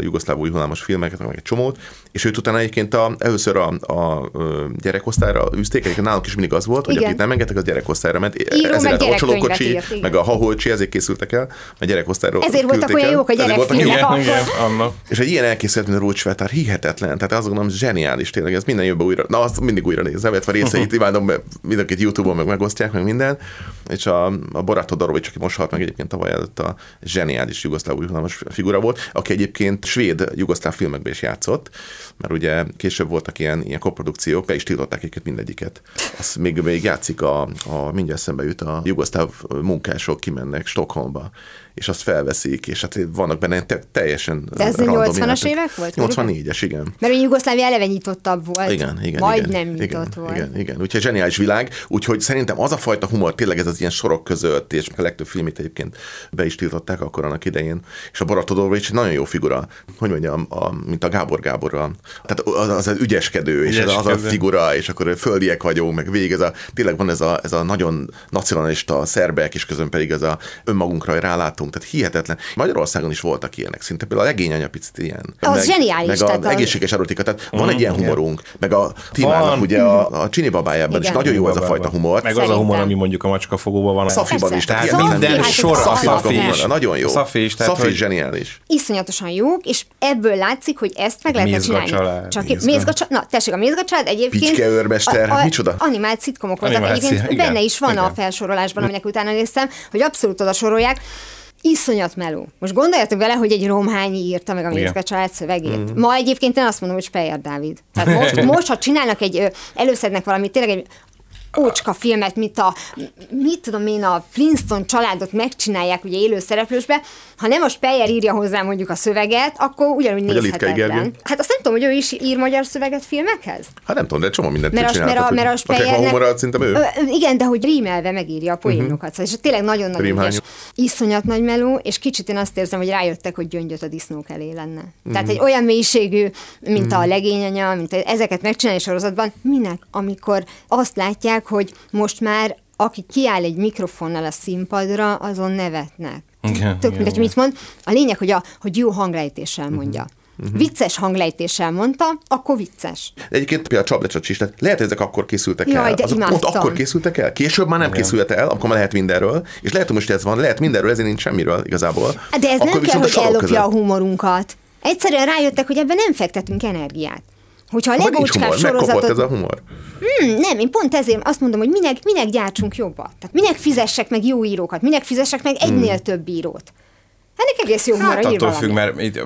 jugoszláv új hullámos filmeket, meg egy csomót, és őt utána egyébként a, először a, a, gyerekosztályra üzték, egyébként nálunk is mindig az volt, hogy Igen. akit nem engedtek, az gyerekosztályra ment. Író, meg lett a igen. meg a Haholcsi, ezért készültek el, a gyerekosztályról Ezért voltak olyan jók a Ezért gyerekfilmek. jók. Igen, akkor- igen, annak. És egy ilyen elkészült, mint a Rócsvetár, hihetetlen. Tehát azt gondolom, zseniális tényleg, ez minden jövőben újra, na azt mindig újra nézem, illetve a részeit imádom, mert mindenkit YouTube-on meg megosztják, meg minden. És a, a Borato Dorovics, aki most halt meg egyébként tavaly előtt a zseniális jugoszláv figura volt, aki egyébként svéd jugoszláv filmekben is játszott, mert ugye később voltak ilyen, ilyen koprodukciók, be is tiltották őket mindegyiket. Azt még, még játszik a, a mindjárt szembe jut a jugoszláv munkások kimennek Stockholmba, és azt felveszik, és hát vannak benne te, teljesen De ez a random 80-as jelenetek. évek volt? 84-es, igen. Mert a Jugoszlávia eleve nyitottabb volt. Igen, igen, Majd igen, nem igen, nyitott volt. Igen, igen. Úgyhogy zseniális világ, úgyhogy szerintem az a fajta humor, tényleg ez az ilyen sorok között, és a legtöbb filmét egyébként be is tiltották akkor annak idején, és a Baratodorovics egy nagyon jó figura, hogy mondjam, a, mint a Gábor Gáborral. Tehát az az, az ügyeskedő, és az, az a figura, és akkor földiek vagyunk, meg végig ez a, tényleg van ez a, ez a nagyon nacionalista szerbek, és közben pedig ez a önmagunkra rálátó látunk, tehát hihetetlen. Magyarországon is voltak ilyenek, szinte például a legény anya picit ilyen. Az meg, zseniális, Meg az a- egészséges erotika, tehát van egy ilyen humorunk, meg a Timának Van. ugye a, a Csini babájában is nagyon jó ez a fajta humor. Meg az a humor, ami mondjuk a macskafogóban van. A Szafiban is, tehát minden sor a Szafi is. Nagyon jó. A Szafi is, tehát Szafi zseniális. iszonyatosan jók, és ebből látszik, hogy ezt meg Mézga csinálni. család, Csak Mézga. Család, na tessék, a Mézga család egyébként... Picske őrmester, micsoda? Animált szitkomok voltak. Egyébként igen, benne is van a felsorolásban, aminek utána néztem, hogy abszolút oda sorolják. Iszonyat meló. Most gondoljatok vele, hogy egy romhányi írta meg a. Mézga család szövegét. Mhm. Ma egyébként én azt mondom, hogy Speyer Dávid. Tehát most, most ha csinálnak egy, előszednek valamit, tényleg egy ócska filmet, mint a, mit tudom én, a Flintstone családot megcsinálják ugye élő szereplősbe, ha nem a Speyer írja hozzá mondjuk a szöveget, akkor ugyanúgy a Litkei nézhetetlen. Hát azt nem tudom, hogy ő is ír magyar szöveget filmekhez? Hát nem tudom, de csomó mindent Mert a, mert a, mert a hogy- Speyernek- humora, szerintem ő. Igen, de hogy rímelve megírja a poénokat. Uh-huh. És tényleg nagyon-nagyon Rímhányó. ügyes. Iszonyat nagy meló, és kicsit én azt érzem, hogy rájöttek, hogy gyöngyöt a disznók elé lenne. Uh-huh. Tehát egy olyan mélységű, mint uh-huh. a legényanya, mint ezeket megcsinálni sorozatban, minek, amikor azt látják, hogy most már aki kiáll egy mikrofonnal a színpadra, azon nevetnek. Igen, Tök mindegy, mit mond. A lényeg, hogy, a, hogy jó hanglejtéssel mondja. Uh-huh. Vicces hanglejtéssel mondta, akkor vicces. Egyébként például a csaplecsacs is, tehát lehet, hogy ezek akkor készültek Jaj, el. de Azok pont imádtam. akkor készültek el. Később már nem Igen. készült el, akkor már lehet mindenről. És lehet, hogy most ez van, lehet mindenről, ezért nincs semmiről igazából. De ez akkor nem kell, hogy ellopja között. a humorunkat. Egyszerűen rájöttek, hogy ebben nem fektetünk energiát. Hogyha a legócskább humor, sorozatot... ez a humor. Hmm, nem, én pont ezért azt mondom, hogy minek, minek gyártsunk jobbat. Tehát minek fizessek meg jó írókat, minek fizessek meg egynél Hmm. több írót. Ennek egész jó humora Hát attól valami. függ, mert itt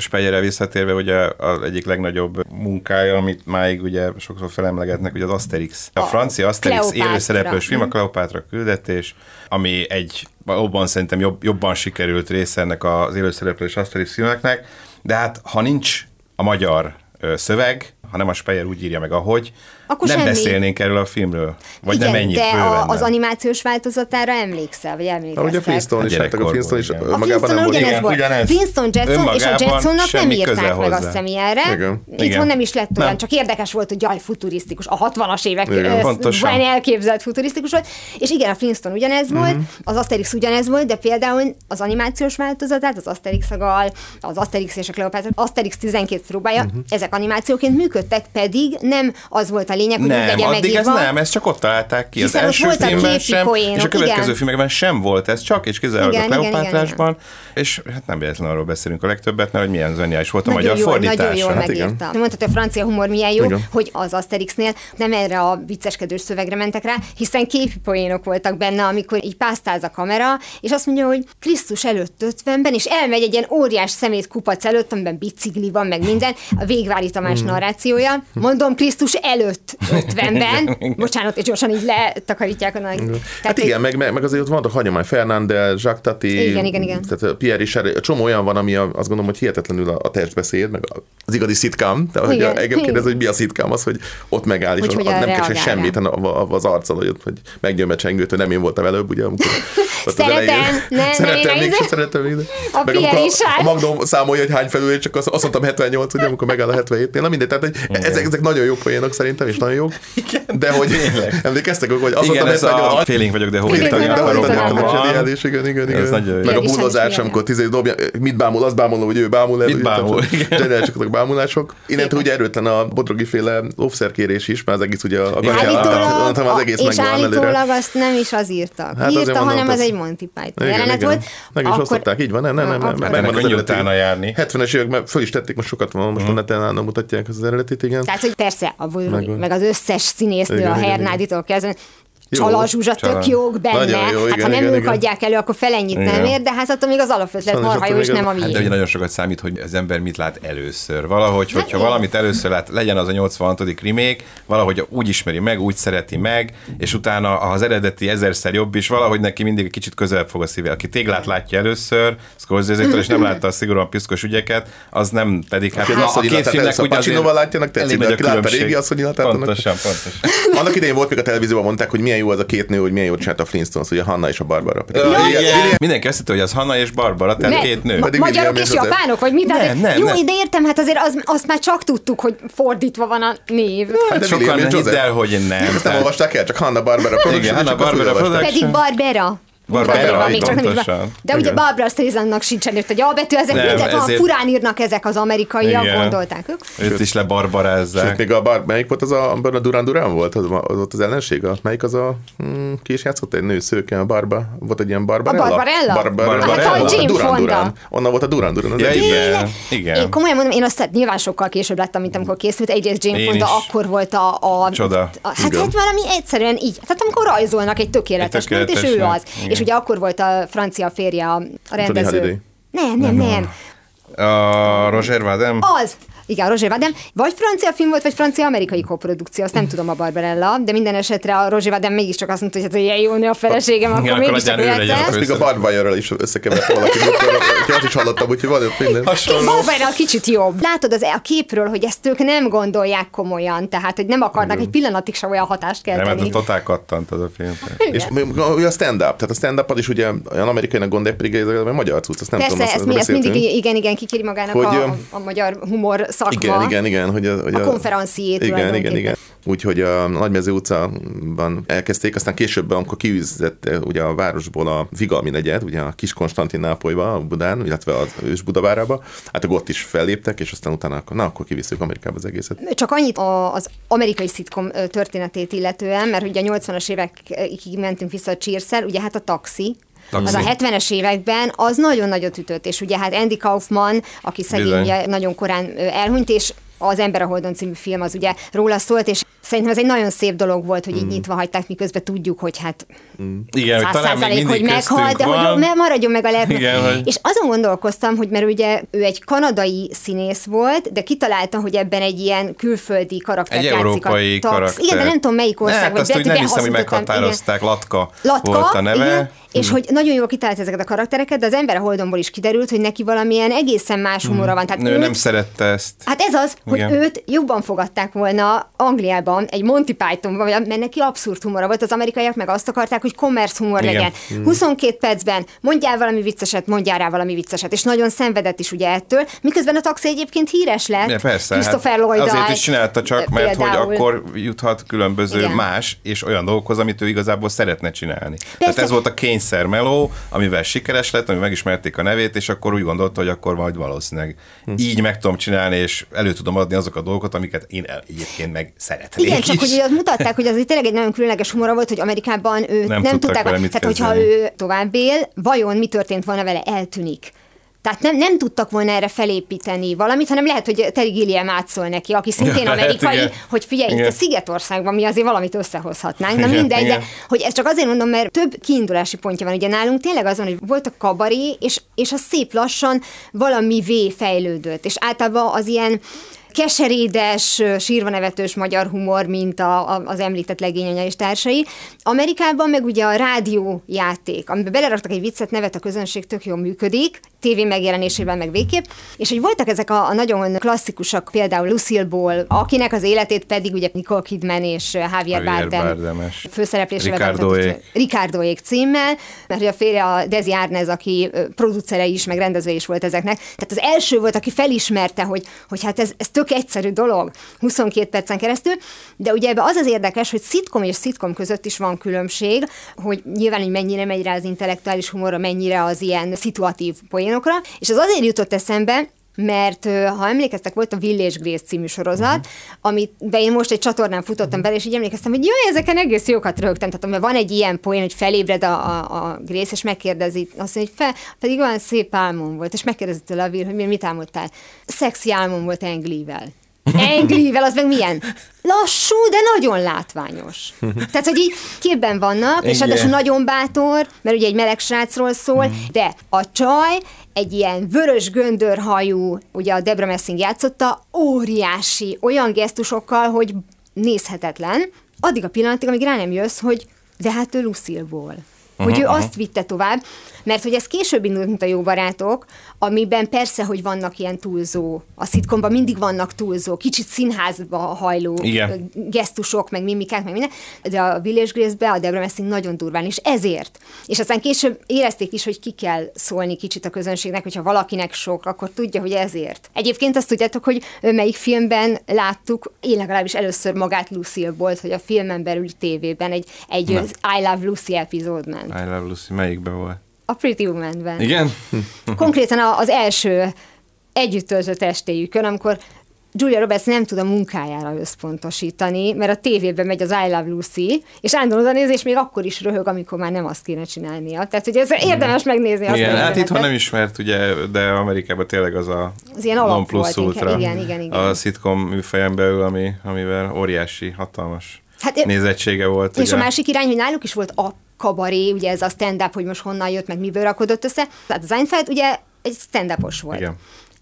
Speyerre visszatérve, ugye az egyik legnagyobb munkája, amit máig ugye sokszor felemlegetnek, ugye az Asterix. A, A francia Asterix élőszereplős film, a Mhm. Kleopátra küldetés, ami egy valóban szerintem jobb, jobban sikerült része ennek az élőszereplős Asterix filmeknek, de hát ha nincs a magyar szöveg, ha nem a Speyer úgy írja meg, ahogy, Akkor nem semmi. beszélnénk erről a filmről. Vagy Igen, nem ennyit de a, az animációs változatára emlékszel, vagy emlékeztek? Ahogy a Flintstone is, A hát a Flintstone is. A magában nem volt. ugyanez Igen, volt. ugyanez. Flintstone Jetson és a Jetsonnak nem írták meg hozzá. azt hiszem ilyenre. Igen. Itthon nem is lett olyan, Nem. csak érdekes volt, hogy jaj, futurisztikus. A 60-as évek olyan elképzelt futurisztikus volt. És igen, a Flintstone ugyanez volt, Mhm. az Asterix ugyanez volt, de például az animációs változatát, az Asterix agal, az Asterix és a Kleopátra, Asterix 12 próbája, Mhm. ezek animációként működtek, pedig nem az volt a lényeg, hogy Nem, legyen addig ez megírva. nem, ezt csak ott találták ki. Az Hiszen ott első filmben sem, poénok, és a következő igen. filmekben sem volt ez, csak és kizárólag a Kleopátrásban, és hát nem véletlenül arról beszélünk a legtöbbet, mert hogy milyen zseniális volt a Nagyon magyar jól, fordítása. nagyon jól Hát igen. megírta. Mondhatod, hogy a francia humor milyen jó, Igen. hogy az Asterixnél nem erre a vicceskedős szövegre mentek rá, hiszen képi poénok voltak benne, amikor így pásztáz a kamera, és azt mondja, hogy Krisztus előtt 50-ben, és elmegy egy ilyen óriás szemét kupac előtt, amiben bicikli van, meg minden, a Végvári Tamás narrációja. Mondom, Krisztus előtt 50-ben. Bocsánat, és gyorsan így letakarítják a nagy. Hát igen, meg, meg, meg azért ott vannak hagyomány, Fernández, Jacques Tati, Igen, igen, igen. tehát Pierre is, egy csomó olyan van, ami a, azt gondolom, hogy hihetetlenül a, a testbeszéd, meg az igazi szitkám. Tehát, hogy Igen. engem kérdez, hogy mi a szitkám, az, hogy ott megáll, és Hogy az, az nem reagálják. semmit hanem a- a- az arccal, hogy, ott, hogy megnyom a csengőt, hogy nem én voltam előbb, ugye, amikor Szeretem, elején- nem, nem, szeretem, én mégsem szeretem. Ide. A Meg Pierre amikor is a, a Magnum számolja, hogy hány felül, csak azt, azt mondtam 78, ugye, amikor megáll a 77-nél. Na mindegy, tehát hogy ezek, ezek nagyon jó poénok szerintem, és nagyon jók. De hogy emlékeztek, hogy azt Igen, mondtam ez a 78, félénk vagyok, de hódítani akarom. zseniális, igen, igen, igen. Ez nagyon jó. Meg a is hát amikor tíz év dobja, mit bámul, azt bámul, hogy ő bámul. Mit bámul, igen. Zseniálisak azok bámulások. Innentől ugye erőtlen a bodrogi féle lószerkérés is, mert az egész ugye a Igen. Állítólag, Állítólag, az egész és állítólag azt nem is az írta. Hát írta, hanem az az- egy Monty Python Igen, jelenet igen. volt. Meg is osztották, így van, nem, nem, nem, meg- az könnyű utána járni. 70-es években föl is tették, most sokat van, most Mhm. a neten nem mutatják az eredetit, igen. Tehát, hogy persze, a. meg az összes színésznő, Igen, a Hernáditól kezdve, Jó, Csala Zsuzsa tök Csala. jók benne, Nagyon jó, hát igen, ha nem igen, ők igen. adják elő, akkor felennyit nem Igen. ér, de hát attól még az alapötlet marha jó, és nem a Hát de ugye nagyon sokat számít, hogy az ember mit lát először. Valahogy, hogyha igen. valamit először lát, legyen az a 86. remake, valahogy úgy ismeri meg, úgy szereti meg, és utána ha az eredeti ezerszer jobb is, valahogy neki mindig egy kicsit közelebb fog a szíve. Aki téglát látja először, Scorsese-től, és nem látta a szigorúan piszkos ügyeket, az nem pedig, hát illatát először ugye Pacinoval azért látjának, tetszik, elég de nagy aki látta különbség. régi, azt, hogy Pontosan, pontosan. Annak idején volt még a televízióban mondták, hogy milyen jó az a két nő, hogy milyen jót csinált a Flintstones, ugye Hanna és a Barbara. Igen. Mindenki azt hitte, hogy az Hanna és Barbara, tehát Ne, két nő. ma- magyarok és japánok, vagy mit? Nem, Hát, nem, jó, nem. de értem, hát azért az, azt már csak tudtuk, hogy fordítva van a név. Hát de Sokan hidd el, hogy nem. Ezt nem olvasták el, csak Hanna Barbara Production, Hanna Barbara. Production. Pedig Barbera. Barbara, csak nem van. De ugye Igen. Barbara Streisandnak sincsen itt egy A betű, ezek Nem, mindent ezért- furán írnak ezek az amerikaiak, Igen. gondolták ők. Őt is lebarbarázzák. Sőt, még a bar, melyik volt az a, amiben a Duran Duran volt? Az, az volt az ellenség? A, melyik az a, hmm, ki is játszott egy nő szőke, a Barba? Volt egy ilyen Barbarella? A Barbarella? Barbarella? Hát a Jane Duran Fonda. Duran. Onnan volt a Duran Duran. Az Ja, igen, Én igen. komolyan mondom, én azt nyilván sokkal később láttam, mint amikor készült. Egyrészt Én Fonda akkor volt a... a Csoda. A, hát, Igen. hát valami egyszerűen így. Tehát amikor rajzolnak egy tökéletes, Egy nőt, és ő az. Igen. És ugye akkor volt a francia férje a, rendező. Nem, nem, nem. A Roger Vadem? Az! Igen, Roger Vadim. Vagy francia film volt, vagy francia-amerikai koprodukció, azt nem tudom a Barbarella, de minden esetre a Roger Vadim mégiscsak azt mondta, hogy hát, hogy ilyen jó nő a feleségem, akkor akkor ő legyen egyszer. a még a Barbajorral is összekeverte valaki. Úgyhogy azt is hallottam, úgyhogy van ott minden. Barbarella kicsit jobb. Látod az a képről, hogy ezt ők nem gondolják komolyan, tehát hogy nem akarnak egy pillanatig se olyan hatást Nem, hát kelteni. a totál kattant az a film. És a stand-up, tehát a stand-up is ugye olyan amerikainak gondolják, pedig ez egy magyar cucc, azt nem Persze, tudom, ezt, mi, ezt mindig beszéltünk. igen, igen, kikéri magának Hogy, a, a, magyar humor szakma. Igen, igen, igen. Hogy a, hogy A konferenciét Igen, igen, igen. Úgyhogy a Nagymező utcában elkezdték, aztán később, amikor kiűzett ugye a városból a Vigalmi negyed, ugye a kis Konstantinápolyba, a Budán, illetve az ős Budavárába, hát akkor ott is felléptek, és aztán utána, akkor, na, akkor kivisszük Amerikába az egészet. Csak annyit a- az amerikai szitkom történetét illetően, mert ugye a 80-as évekig mentünk vissza a cheers ugye hát a taxi, Taxi. Az a 70-es években az nagyon nagyot ütött, és ugye hát Andy Kaufman, aki szegény nagyon korán elhunyt, és az Ember a Holdon című film az ugye róla szólt, és szerintem ez egy nagyon szép dolog volt, hogy így Mm. nyitva hagyták, miközben tudjuk, hogy hát Igen, hogy talán még hogy mindig meghal, köztünk de hogy maradjon meg a. Igen, hogy- És azon gondolkoztam, hogy mert ugye ő egy kanadai színész volt, de kitalálta, hogy ebben egy ilyen külföldi karakter Egy játszik európai a tax. karakter. Igen, de nem tudom melyik ország. Ne, hát vagy azt úgy lehet, nem hogy hiszem, hogy igen. meghatározták. Latka, Latka, volt a neve. Igen, és hogy nagyon jól kitalálta ezeket a karaktereket, de az ember a Holdonból is kiderült, hogy neki valamilyen egészen más humora van. Tehát Nő őt- nem szerette ezt. Hát ez az, hogy Igen. őt jobban fogadták volna Angliában, egy Monty Pythonban, mert neki abszurd humora volt, az amerikaiak meg azt akarták, hogy commerce humor Igen. legyen. 22 percben mondjál valami vicceset, mondjál rá valami vicceset, és nagyon szenvedett is ugye ettől, miközben a taxi egyébként híres lett. Ja, persze, Christopher hát lloyd azért is csinálta csak, mert hogy például. akkor juthat különböző Igen. más és olyan dolgokhoz, amit ő igazából szeretne csinálni. Tehát ez volt a kényszer meló, amivel sikeres lett, ami megismerték a nevét, és akkor úgy gondolta, hogy akkor majd valószínűleg Hm. így meg tudom csinálni, és elő tudom adni azokat a dolgokat, amiket én egyébként meg szeretnék Igen, csak is. hogy azt mutatták, hogy az tényleg egy nagyon különleges humora volt, hogy Amerikában ő nem, nem tudtak tudták, vele mit tehát hogyha kezdeni. ő tovább él, vajon mi történt volna vele, eltűnik. Tehát nem, nem tudtak volna erre felépíteni valamit, hanem lehet, hogy Terry Gilliam átszól neki, aki szintén Ja, amerikai, igen. hogy figyelj, itt Igen. a Szigetországban mi azért valamit összehozhatnánk. Na Igen, mindegy, de igen. hogy ez csak azért mondom, mert több kiindulási pontja van. Ugye nálunk tényleg azon, hogy volt a kabaré, és, és az szép lassan valamivé fejlődött. És általában az ilyen keserédes, sírva nevetős magyar humor, mint a, a, az említett legényanya és társai. Amerikában meg ugye a rádiójáték, amiben beleraktak egy viccet, nevet a közönség, tök jól működik, tévé megjelenésében meg végképp, és hogy voltak ezek a, a nagyon klasszikusak, például Lucille Ball, akinek az életét pedig ugye Nicole Kidman és Javier, Javier Bardem főszereplésével Ricardoék. Ricardoék címmel, mert hogy a férje a Desi Arnaz, aki producere is, meg rendező is volt ezeknek. Tehát az első volt, aki felismerte, hogy, hogy hát ez, ez tök egyszerű dolog, 22 percen keresztül, de ugye ebbe az az érdekes, hogy szitkom és szitkom között is van különbség, hogy nyilván, hogy mennyire megy rá az intellektuális humorra, mennyire az ilyen szituatív poénokra, és az azért jutott eszembe, mert ha emlékeztek, volt a Village Grace című sorozat, uh-huh. amit be én most egy csatornán futottam bele, és így emlékeztem, hogy jaj, ezeken egész jókat rögtem. Tehát amiben van egy ilyen poén, hogy felébred a, a, a Grace, és megkérdezi, azt mondja, hogy fel, pedig olyan szép álmom volt, és megkérdezi tőle a Will, hogy mi- mit álmodtál. Szexi álmom volt Anglivel. Anglivel, az meg milyen? Lassú, de nagyon látványos. Tehát, hogy így képben vannak, és ráadásul nagyon bátor, mert ugye egy meleg srácról szól, de a csaj egy ilyen vörös göndörhajú, ugye a Debra Messing játszotta, óriási, olyan gesztusokkal, hogy nézhetetlen, addig a pillanatig, amíg rá nem jössz, hogy de hát ő Lucille Ball. Hogy ő azt vitte tovább, mert hogy ez később indult, mint a jó barátok, amiben persze, hogy vannak ilyen túlzó, a szitkomban mindig vannak túlzó, kicsit színházba hajló Igen. gesztusok, meg mimikák, meg minden, de a Village Grace-be a Debra Messing nagyon durván, és ezért. És aztán később érezték is, hogy ki kell szólni kicsit a közönségnek, hogyha valakinek sok, akkor tudja, hogy ezért. Egyébként azt tudjátok, hogy melyik filmben láttuk, én legalábbis először magát Lucille volt, hogy a filmen belüli tévében egy, egy I Love Lucy epizód ment. I Love Lucy, melyikben volt? A Pretty Woman-ben. Igen? Konkrétan az első együtt töltött estéjükön, amikor Julia Roberts nem tud a munkájára összpontosítani, mert a tévében megy az I Love Lucy, és állandóan oda néz, és még akkor is röhög, amikor már nem azt kéne csinálnia. Tehát, hogy ez érdemes megnézni azt Igen, hát itthon nem ismert, ugye, de Amerikában tényleg az a Az ilyen non plus volt inkább. ultra. Igen, igen, igen. A szitkom műfajon belül, ami, amivel óriási, hatalmas Hát, nézettsége volt. És ugye. a másik irány, hogy náluk is volt a kabaré, ugye ez a stand-up, hogy most honnan jött, meg miből rakodott össze. Tehát Seinfeld ugye egy stand volt. Igen.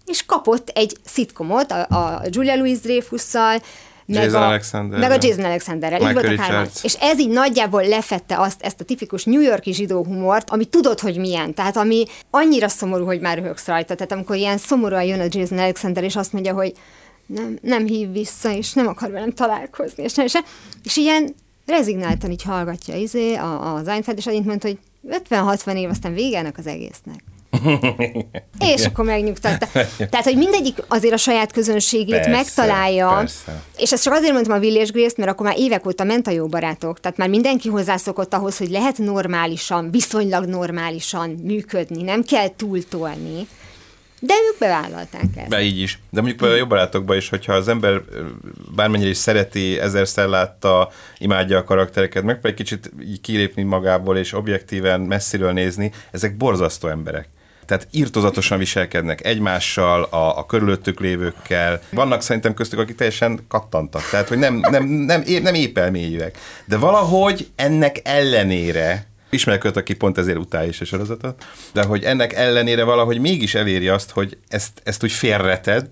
És kapott egy szitkomot a, a Julia Louis-Dreyfusszal, meg Jason a, Alexanderrel. meg a Jason Alexanderrel. Így Michael voltak hárman. Richards. És ez így nagyjából lefette azt, ezt a tipikus New Yorki zsidó humort, ami tudod, hogy milyen. Tehát ami annyira szomorú, hogy már röhögsz rajta. Tehát amikor ilyen szomorúan jön a Jason Alexander, és azt mondja, hogy nem, nem hív vissza, és nem akar velem találkozni, és nem, és, és ilyen rezignáltan így hallgatja izé, a, a Seinfeld, és annyit mondta, hogy 50-60 év, aztán vége ennek az egésznek. És akkor megnyugtatta. Tehát, hogy mindegyik azért a saját közönségét Persze, megtalálja. persze. És ezt csak azért mondtam a Village Grace-t, mert akkor már évek óta ment a jó barátok. Tehát már mindenki hozzászokott ahhoz, hogy lehet normálisan, viszonylag normálisan működni, nem kell túltolni. De ők bevállalták ezt. Be így is. De mondjuk a jobb barátokban is, hogyha az ember bármennyire is szereti, ezerszer látta, imádja a karaktereket, meg egy kicsit így kilépni magából és objektíven messziről nézni, ezek borzasztó emberek. Tehát írtozatosan viselkednek egymással, a, a körülöttük lévőkkel. Vannak szerintem köztük, akik teljesen kattantak. Tehát, hogy nem, nem, nem, nem épp elmélyűek. De valahogy ennek ellenére ismerek őt, aki pont ezért utálja is a sorozatot, de hogy ennek ellenére valahogy mégis eléri azt, hogy ezt, ezt úgy félreted,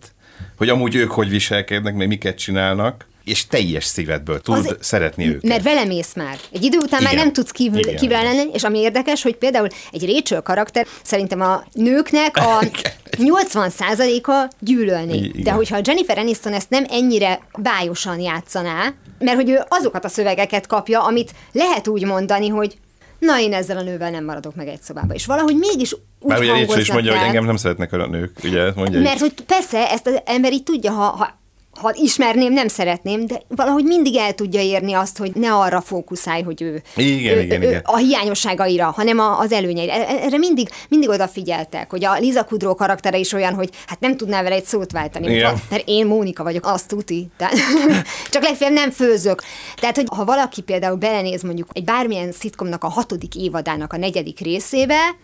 hogy amúgy ők hogy viselkednek, meg miket csinálnak, és teljes szívedből tud szeretni őket. Mert velem ész már. Egy idő után már Igen. nem tudsz kívül, Igen. kívül lenni, és ami érdekes, hogy például egy Rachel karakter szerintem a nőknek a 80%-a gyűlölni. Igen. De hogyha Jennifer Aniston ezt nem ennyire bájosan játszaná, mert hogy ő azokat a szövegeket kapja, amit lehet úgy mondani, hogy na én ezzel a nővel nem maradok meg egy szobába. És valahogy mégis úgy Bár ugye Rachel is mondja, hogy el- engem nem szeretnek a nők, ugye? Mondja mert is. hogy persze, ezt az ember így tudja, ha, ha ha ismerném, nem szeretném, de valahogy mindig el tudja érni azt, hogy ne arra fókuszálj, hogy ő, Igen, ő, igen, ő igen. a hiányosságaira, hanem a, az előnyeire. E- Erre mindig, mindig odafigyeltek, hogy a Liza Kudró karaktere is olyan, hogy hát nem tudnál vele egy szót váltani. Igen. Mert, mert én Mónika vagyok, azt tuti. Tehát, csak legfeljebb nem főzök. Tehát, hogy ha valaki például belenéz mondjuk egy bármilyen szitkomnak a hatodik évadának a negyedik részébe,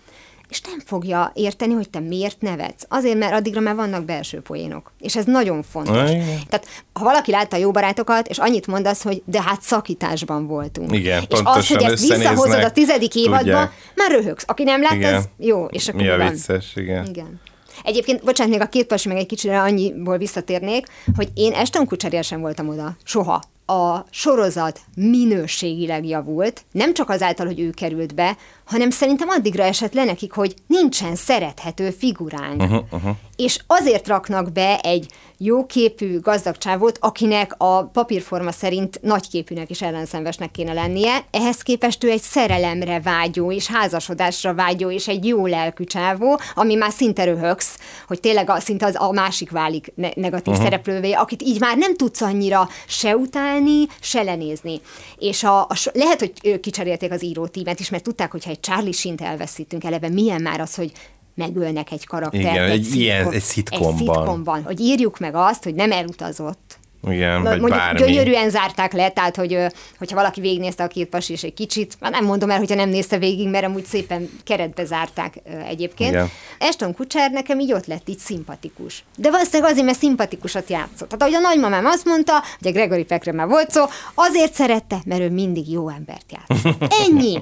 és nem fogja érteni, hogy te miért nevetsz. Azért, mert addigra már vannak belső poénok. És ez nagyon fontos. Igen. Tehát, ha valaki látta a jó barátokat, és annyit mondasz, hogy de hát szakításban voltunk. Igen, és az, pontosan hogy ezt visszahozod a tizedik évadba, tudják. már röhögsz. Aki nem lát, Igen. az jó. És akkor Mi a vicces, igen. Igen. Egyébként, bocsánat, még a két pasi meg egy kicsire annyiból visszatérnék, hogy én Eston Kutserél sem voltam oda. Soha. A sorozat minőségileg javult, nem csak azáltal, hogy ő került be, hanem szerintem addigra esett le nekik, hogy nincsen szerethető figuránk. Uh-huh, uh-huh. És azért raknak be egy jóképű, gazdag csávót, akinek a papírforma szerint nagyképűnek és ellenszenvesnek kéne lennie, ehhez képest ő egy szerelemre vágyó és házasodásra vágyó és egy jó lelkű csávó, ami már szinte röhögsz, hogy tényleg a, szinte az a másik válik ne- negatív uh-huh. szereplővé, akit így már nem tudsz annyira se utálni, se lenézni. És a, a, lehet, hogy kicserélték az írótímet is, mert tudták, hogy ha egy Charlie Sheen-t elveszítünk eleve, milyen már az, hogy megölnek egy karaktert. Igen, egy ilyen- szitkom- egy szitkomban. Egy szitkomban. Hogy írjuk meg azt, hogy nem elutazott. Igen, vagy Mondjuk bármi. gyönyörűen zárták le, tehát hogy hogyha valaki végignézte a két pasi és egy kicsit, már nem mondom el, hogyha nem nézte végig, mert amúgy szépen keretbe zárták egyébként. Igen. Eston Kutcher nekem így ott lett így szimpatikus. De valószínűleg azért, mert szimpatikusat játszott. Tehát ahogy a nagymamám azt mondta, hogy a Gregory Peckre már volt szó, azért szerette, mert ő mindig jó embert játszott. Ennyi.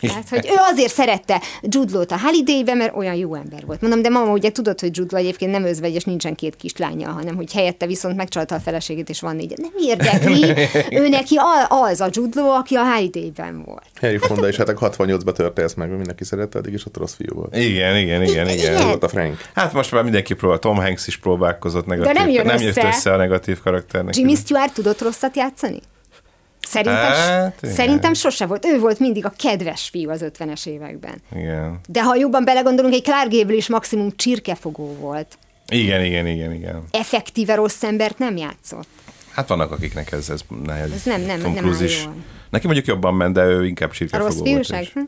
Tehát, hogy ő azért szerette Jude Law-t a Holiday-be, mert olyan jó ember volt. Mondom, de mama, ugye tudod, hogy Jude Law egyébként nem özvegyes, nincsen két kislánya, hanem hogy helyette viszont megcsalta a feleségét, és van négy. Nem érdekli, ő neki az a Jude Law, aki a Holiday-ben volt. Harry Fonda is hát a 68-ba törte ezt meg, mindenki szerette, addig is ott rossz fiú volt. Igen, igen, igen, igen. Igen. Volt a Frank. Hát most már mindenki próbál, Tom Hanks is próbálkozott negatív. nem jön nem jött össze. össze a negatív karakternek. Jimmy Stewart tudott rosszat játszani? Szerintem, Hát, igen. szerintem sose volt. Ő volt mindig a kedves fiú az 50-es években. Igen. De ha jobban belegondolunk, egy Clark Gable is maximum csirkefogó volt. Igen, igen, igen, igen. Effektíve rossz embert nem játszott. Hát vannak, akiknek ez, ez nehéz. Ez nem- nem- Tom nem áll is. jól. Neki mondjuk jobban ment, de ő inkább csirkefogó rossz volt. és- Hm?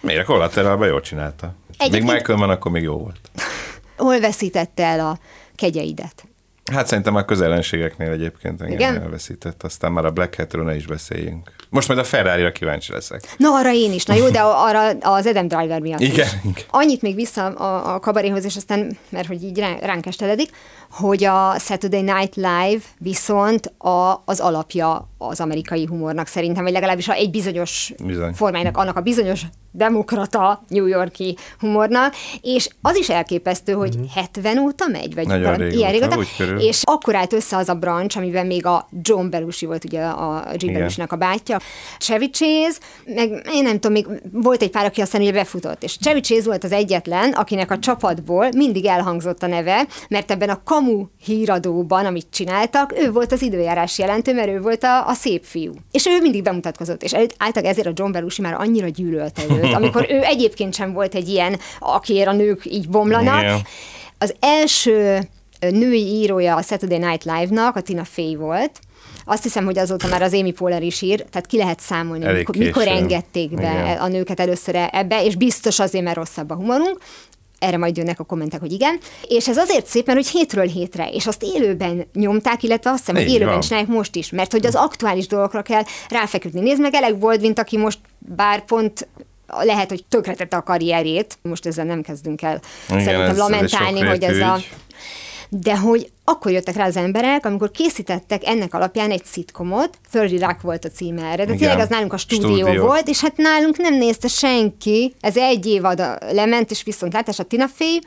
Miért a kollaterálban jól csinálta. Még Egyébként- Michael van, akkor még jó volt. Hol veszítette el a kegyeidet? Hát szerintem a közelenségeknél egyébként engem Igen? elveszített, aztán már a Black Hatről ne is beszéljünk. Most majd a Ferrari-ra kíváncsi leszek. Na, arra én is. Na jó, de arra az Adam Driver miatt Igen, is. igen. Annyit még vissza a, a kabaréhoz, és aztán, mert hogy így rá- ránk esteledik, hogy a Saturday Night Live viszont a, az alapja az amerikai humornak szerintem, vagy legalábbis egy bizonyos Bizony. formájának, annak a bizonyos demokrata New Yorki humornak, és az is elképesztő, hogy 70 óta megy, vagy. Nagyon valami ilyen régóta, és akkor állt össze az a branch, amiben még a John Belushi volt ugye a Jim. Belushi-nak a bátyja, Chevy Chase, meg én nem tudom, még volt egy pár, aki aztán ugye befutott, és Chevy Chase volt az egyetlen, akinek a csapatból mindig elhangzott a neve, mert ebben a kamu híradóban, amit csináltak, ő volt az időjárás jelentő, mert ő volt a, a szép fiú. És ő mindig bemutatkozott, és általában ezért a John Belushi már annyira gyűlölte őt, amikor ő egyébként sem volt egy ilyen, akiért a nők így bomlanak. Igen. Az első női írója a Saturday Night Live-nak, a Tina Fey volt. Azt hiszem, hogy azóta már az Amy Poehler is ír, tehát ki lehet számolni, Elég mikor, mikor engedték be Igen. a nőket először ebbe, és biztos azért, mert rosszabb a humorunk. Erre majd jönnek a kommentek, hogy igen. És ez azért szép, mert hogy hétről hétre, és azt élőben nyomták, illetve azt hiszem, hogy élőben van. csinálják most is, mert hogy az aktuális dolgokra kell ráfeküdni. Nézd meg, Elek volt, mint aki most bár pont lehet, hogy tönkretette a karrierjét, most ezzel nem kezdünk el Igen, szerintem ez- ez lamentálni, hogy ez a... De hogy akkor jöttek rá az emberek, amikor készítettek ennek alapján egy szitkomot, 30 Rock volt a címe erre, de Igen. tényleg az nálunk a stúdió, Stúdió. volt, és hát nálunk nem nézte senki, ez egy évad lement, és viszont látás a Tina Fey,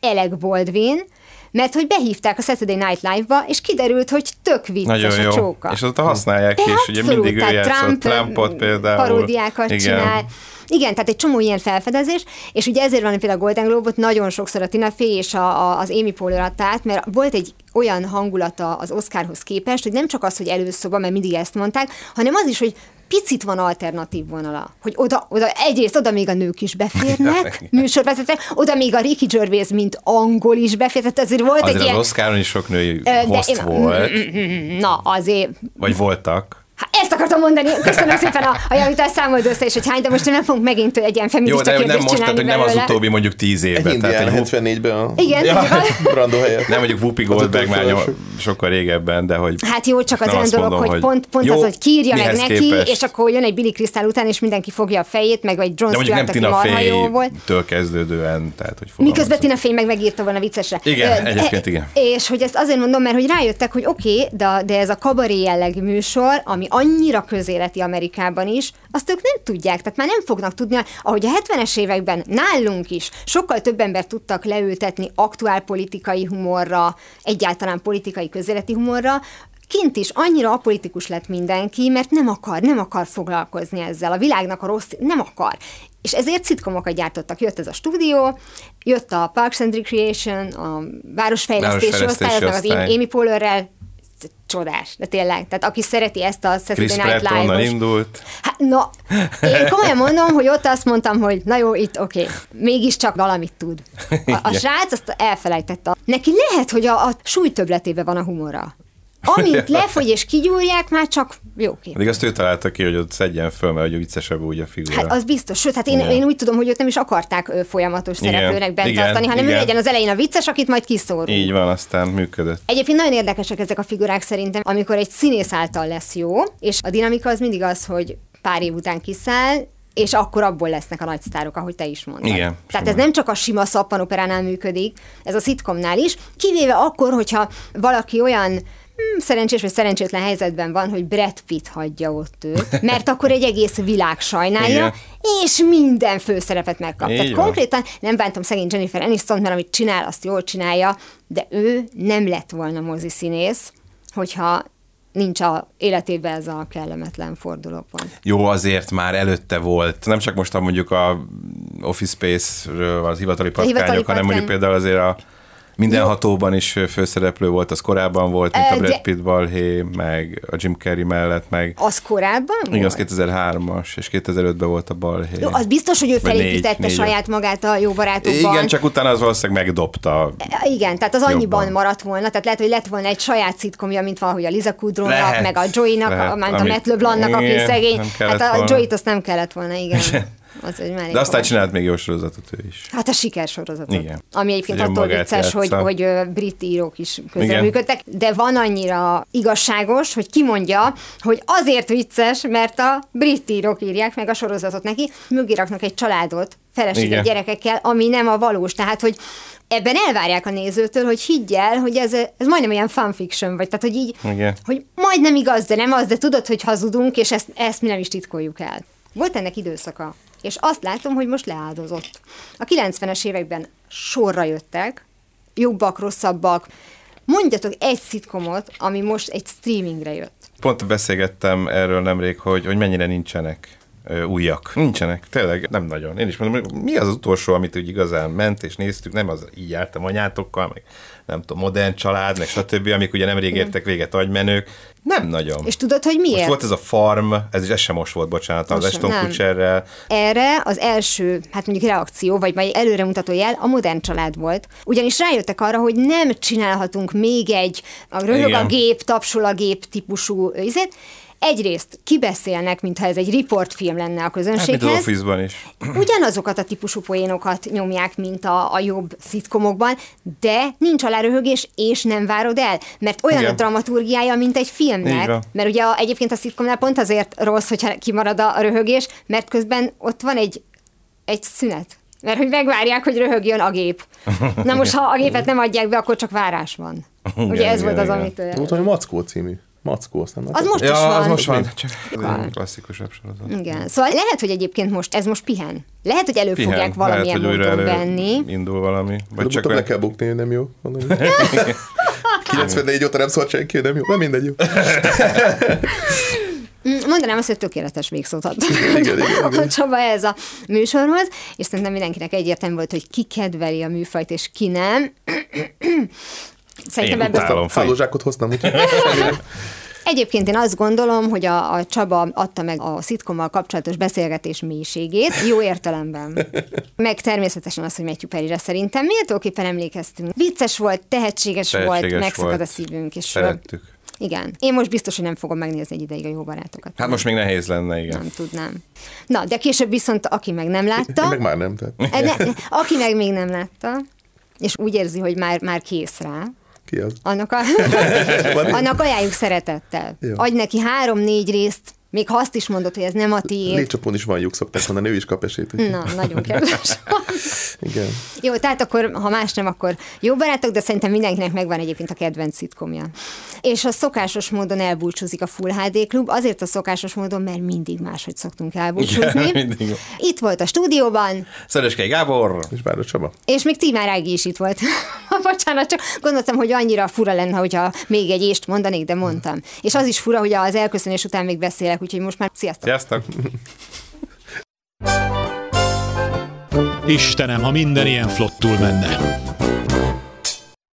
Alec Baldwin, mert hogy behívták a Saturday Night Live-ba, és kiderült, hogy tök vicces Nagyon a jó. csóka. És azóta használják De is, ugye abszolút, mindig ő játszott Trump, Trumpot például. paródiákat Igen. csinál. Igen, tehát egy csomó ilyen felfedezés, és ugye ezért van például a Golden Globe-ot nagyon sokszor a Tina Fey és a, a, az Amy Poehler adta át, mert volt egy olyan hangulata az Oscarhoz képest, hogy nem csak az, hogy előszoba, mert mindig ezt mondták, hanem az is, hogy picit van alternatív vonala. Hogy oda, oda egyrészt oda még a nők is beférnek, műsorvezetők, oda még a Ricky Gervais, mint angol is befér, tehát azért volt Azért egy az ilyen... Oscaron is sok női Ö, de host én- volt, Na, azért vagy voltak. Hát ezt akartam mondani, köszönöm szépen a, a javítás számold össze, és hogy hány, de most nem fogunk megint egy ilyen Jó, feminista de nem most, tehát, hogy nem az utóbbi mondjuk tíz Egy évben. Tehát indián egy 74-ben a Igen, ja. Brando helyett. nem mondjuk Whoopi Goldberg már nyom- sokkal régebben, de hogy Hát jó, csak az olyan dolog, mondom, hogy, pont, pont jó, az, hogy kírja meg neki, képest? és akkor jön egy Billy Crystal után, és mindenki fogja a fejét, meg vagy John de mondjuk nem Stewart, aki Tina marha jó volt. Fey-től kezdődően, tehát hogy Miközben. Tina Fey meg megírta volna viccesre. Igen, egyébként e- igen. És hogy ezt azért mondom, mert hogy rájöttek, hogy oké, de, de ez a kabaré jellegű műsor, ami annyira közéleti Amerikában is, azt ők nem tudják, tehát már nem fognak tudni, ahogy a 70-es években nálunk is sokkal több ember tudtak leültetni aktuál politikai humorra, egyáltalán politikai közéleti humorra, kint is annyira apolitikus lett mindenki, mert nem akar, nem akar foglalkozni ezzel. A világnak a rossz, nem akar. És ezért szitkomokat gyártottak. Jött ez a stúdió, jött a Parks and Recreation, a városfejlesztési Városfejlesztési osztály, az meg az osztály. Amy Poehlerrel, csodás, de tényleg. Tehát aki szereti ezt a Saturday Night Pratt onnan Live-os indult. Hát, na, én komolyan mondom, hogy ott azt mondtam, hogy na jó, itt oké, okay. mégiscsak valamit tud. A, a srác azt elfelejtette. Neki lehet, hogy a, a súlytöbletében van a humora. Amint lefogy és kigyúrják, már csak jó oké. Pedig azt ő találta ki, hogy ott szedjen föl, mert hogy viccesebb úgy a figura. Hát az biztos. Sőt, hát én, Igen. én úgy tudom, hogy őt nem is akarták folyamatos Igen, szereplőnek bent igen, tartani, hanem ő igen. legyen az elején a vicces, akit majd kiszórunk. Így van, aztán működött. Egyébként nagyon érdekesek ezek a figurák szerintem, amikor egy színész által lesz jó, és a dinamika az mindig az, hogy pár év után kiszáll, és akkor abból lesznek a nagy sztárok, ahogy te is mondtad. Igen, Tehát simán. ez nem csak a sima szappanoperánál működik, ez a szitkomnál is, kivéve akkor, hogyha valaki olyan szerencsés vagy szerencsétlen helyzetben van, hogy Brad Pitt hagyja ott őt, mert akkor egy egész világ sajnálja, Igen. és minden főszerepet megkap. Így Tehát konkrétan nem bántom szegény Jennifer Aniston, mert amit csinál, azt jól csinálja, de ő nem lett volna moziszínész, hogyha nincs a életében ez a kellemetlen fordulópont. Jó, azért már előtte volt. Nem csak most a mondjuk a Office Space-ről, az hivatali patkányok, hivatali hanem mondjuk patkány. például azért a Mindenhatóban is főszereplő volt, az korábban volt, mint a Brad Pitt balhé, meg a Jim Carrey mellett, meg Az korábban igen, az volt? 2003-as, és 2005-ben volt a balhé. Jó, az biztos, hogy ő Vagy négy- felépítette négy- saját magát a jó barátokban. Igen, csak utána az valószínűleg megdobta. Igen, tehát az annyiban Jobban. maradt volna, tehát lehet, hogy lett volna egy saját szitkomja, mint valahogy a Liza Kudrónak, Lehet, meg a Joey-nak, lehet, a, ment a Matt LeBlancnak, aki szegény. Hát a volna. Joey-t azt nem kellett volna, igen. Az egy mellék De aztán csinált még jó sorozatot ő is. Hát a sikersorozatot. Igen. Ami egyébként Hogy attól vicces, hogy, hogy brit írók is közreműködtek, de van annyira igazságos, hogy kimondja, hogy azért vicces, mert a brit írók írják meg a sorozatot neki, mögé raknak egy családot, feleséget, Igen. gyerekekkel, ami nem a valós. Tehát, hogy ebben elvárják a nézőtől, hogy higgy el, hogy ez, ez majdnem olyan fanfiction, vagy tehát, hogy így, Igen. hogy majdnem igaz, de nem az, de tudod, hogy hazudunk, és ezt, ezt mi nem is titkoljuk el. Volt ennek időszaka, és azt látom, hogy most leáldozott. A 90-es években sorra jöttek, jobbak, rosszabbak. Mondjatok egy szitkomot, ami most egy streamingre jött. Pont beszélgettem erről nemrég, hogy, hogy mennyire nincsenek újak. Nincsenek, tényleg nem nagyon. Én is mondom, hogy mi az az utolsó, amit úgy igazán ment és néztük, nem az így jártam anyátokkal, meg nem tudom, modern család, meg stb., amik ugye nemrég értek véget agymenők. Nem nagyon. És tudod, hogy most miért? volt ez a farm, ez is ez sem most volt, bocsánat, az Most Ashton. Kutcherrel. Erre az első, hát mondjuk reakció, vagy majd előremutató jel a modern család volt. Ugyanis rájöttek arra, hogy nem csinálhatunk még egy a röhög a gép, tapsol a gép típusú izét. Egyrészt kibeszélnek, mintha ez egy riportfilm lenne a Hát, mint az közönséghez. Is. ugyanazokat a típusú poénokat nyomják, mint a, a jobb szitkomokban, de nincs aláröhögés, és nem várod el, mert olyan Igen. a dramaturgiája, mint egy filmnek, mert ugye a, egyébként a szitkomnál pont azért rossz, hogyha kimarad a röhögés, mert közben ott van egy, egy szünet. Mert hogy megvárják, hogy röhögjön a gép. Na most, ha a gépet nem adják be, akkor csak várás van. Igen, Ugye ez igen, volt az, igen. amit... Volt valami Mackó című. Mackó, aztán Az most is Ja, van. az most van. Csak Van. klasszikusabb sorozat. Igen. Szóval lehet, hogy egyébként most ez most pihen. Lehet, hogy elő Pihen. fogják valamilyen Lehet, hogy újra módon elő venni. Indul valami. Vagy Csak csak le kell bukni, hogy nem jó. Mondom. 94 óta nem szólt senki, nem jó. Nem mindegy jó. Mm, Mondanám azt, hogy tökéletes végszót adtam. Igen, igen, igen. Csaba ez a műsorhoz, és szerintem mindenkinek egyértelmű volt, hogy ki kedveli a műfajt, és ki nem. Szerintem Én utálom. Szállózsákot hoztam, úgyhogy Egyébként én azt gondolom, hogy a, a Csaba adta meg a szitkommal kapcsolatos beszélgetés mélységét, jó értelemben. Meg természetesen az, hogy Matthew Perryre szerintem méltóképpen emlékeztünk. Vicces volt, tehetséges, volt, Tehetséges megszakad volt. a szívünk. És Szerettük. igen. Én most biztos, hogy nem fogom megnézni egy ideig a jó barátokat. Hát most még nehéz lenne, igen. Nem tudnám. Na, de később viszont, aki meg nem látta, én meg már nem. Tehát E, ne, aki meg még nem látta, és úgy érzi, hogy már, már kész rá, ki az? annak, a, annak ajánljuk szeretettel. Jó. Adj neki három-négy részt, még ha azt is mondod, hogy ez nem a tiéd. Létcsapon is van lyuk, szokták mondani, ő is kap esélyt. Na, nagyon kedves. Igen. Jó, tehát akkor, ha más nem, akkor jó barátok, de szerintem mindenkinek megvan egyébként a kedvenc szitkomja. És a szokásos módon elbúcsúzik a Full HD Klub, azért a szokásos módon, mert mindig máshogy szoktunk elbúcsúzni. Igen, mindig. Itt volt a stúdióban, Szereskei Gábor! És Báros Csaba. És még Timár Ági is itt volt. Bocsánat, csak gondoltam, hogy annyira fura lenne, hogyha még egy ést mondanék, de mondtam. És az is fura, hogy az elköszönés után még beszélek, úgyhogy most már sziasztok. Sziasztok! Istenem, ha minden ilyen flottul menne.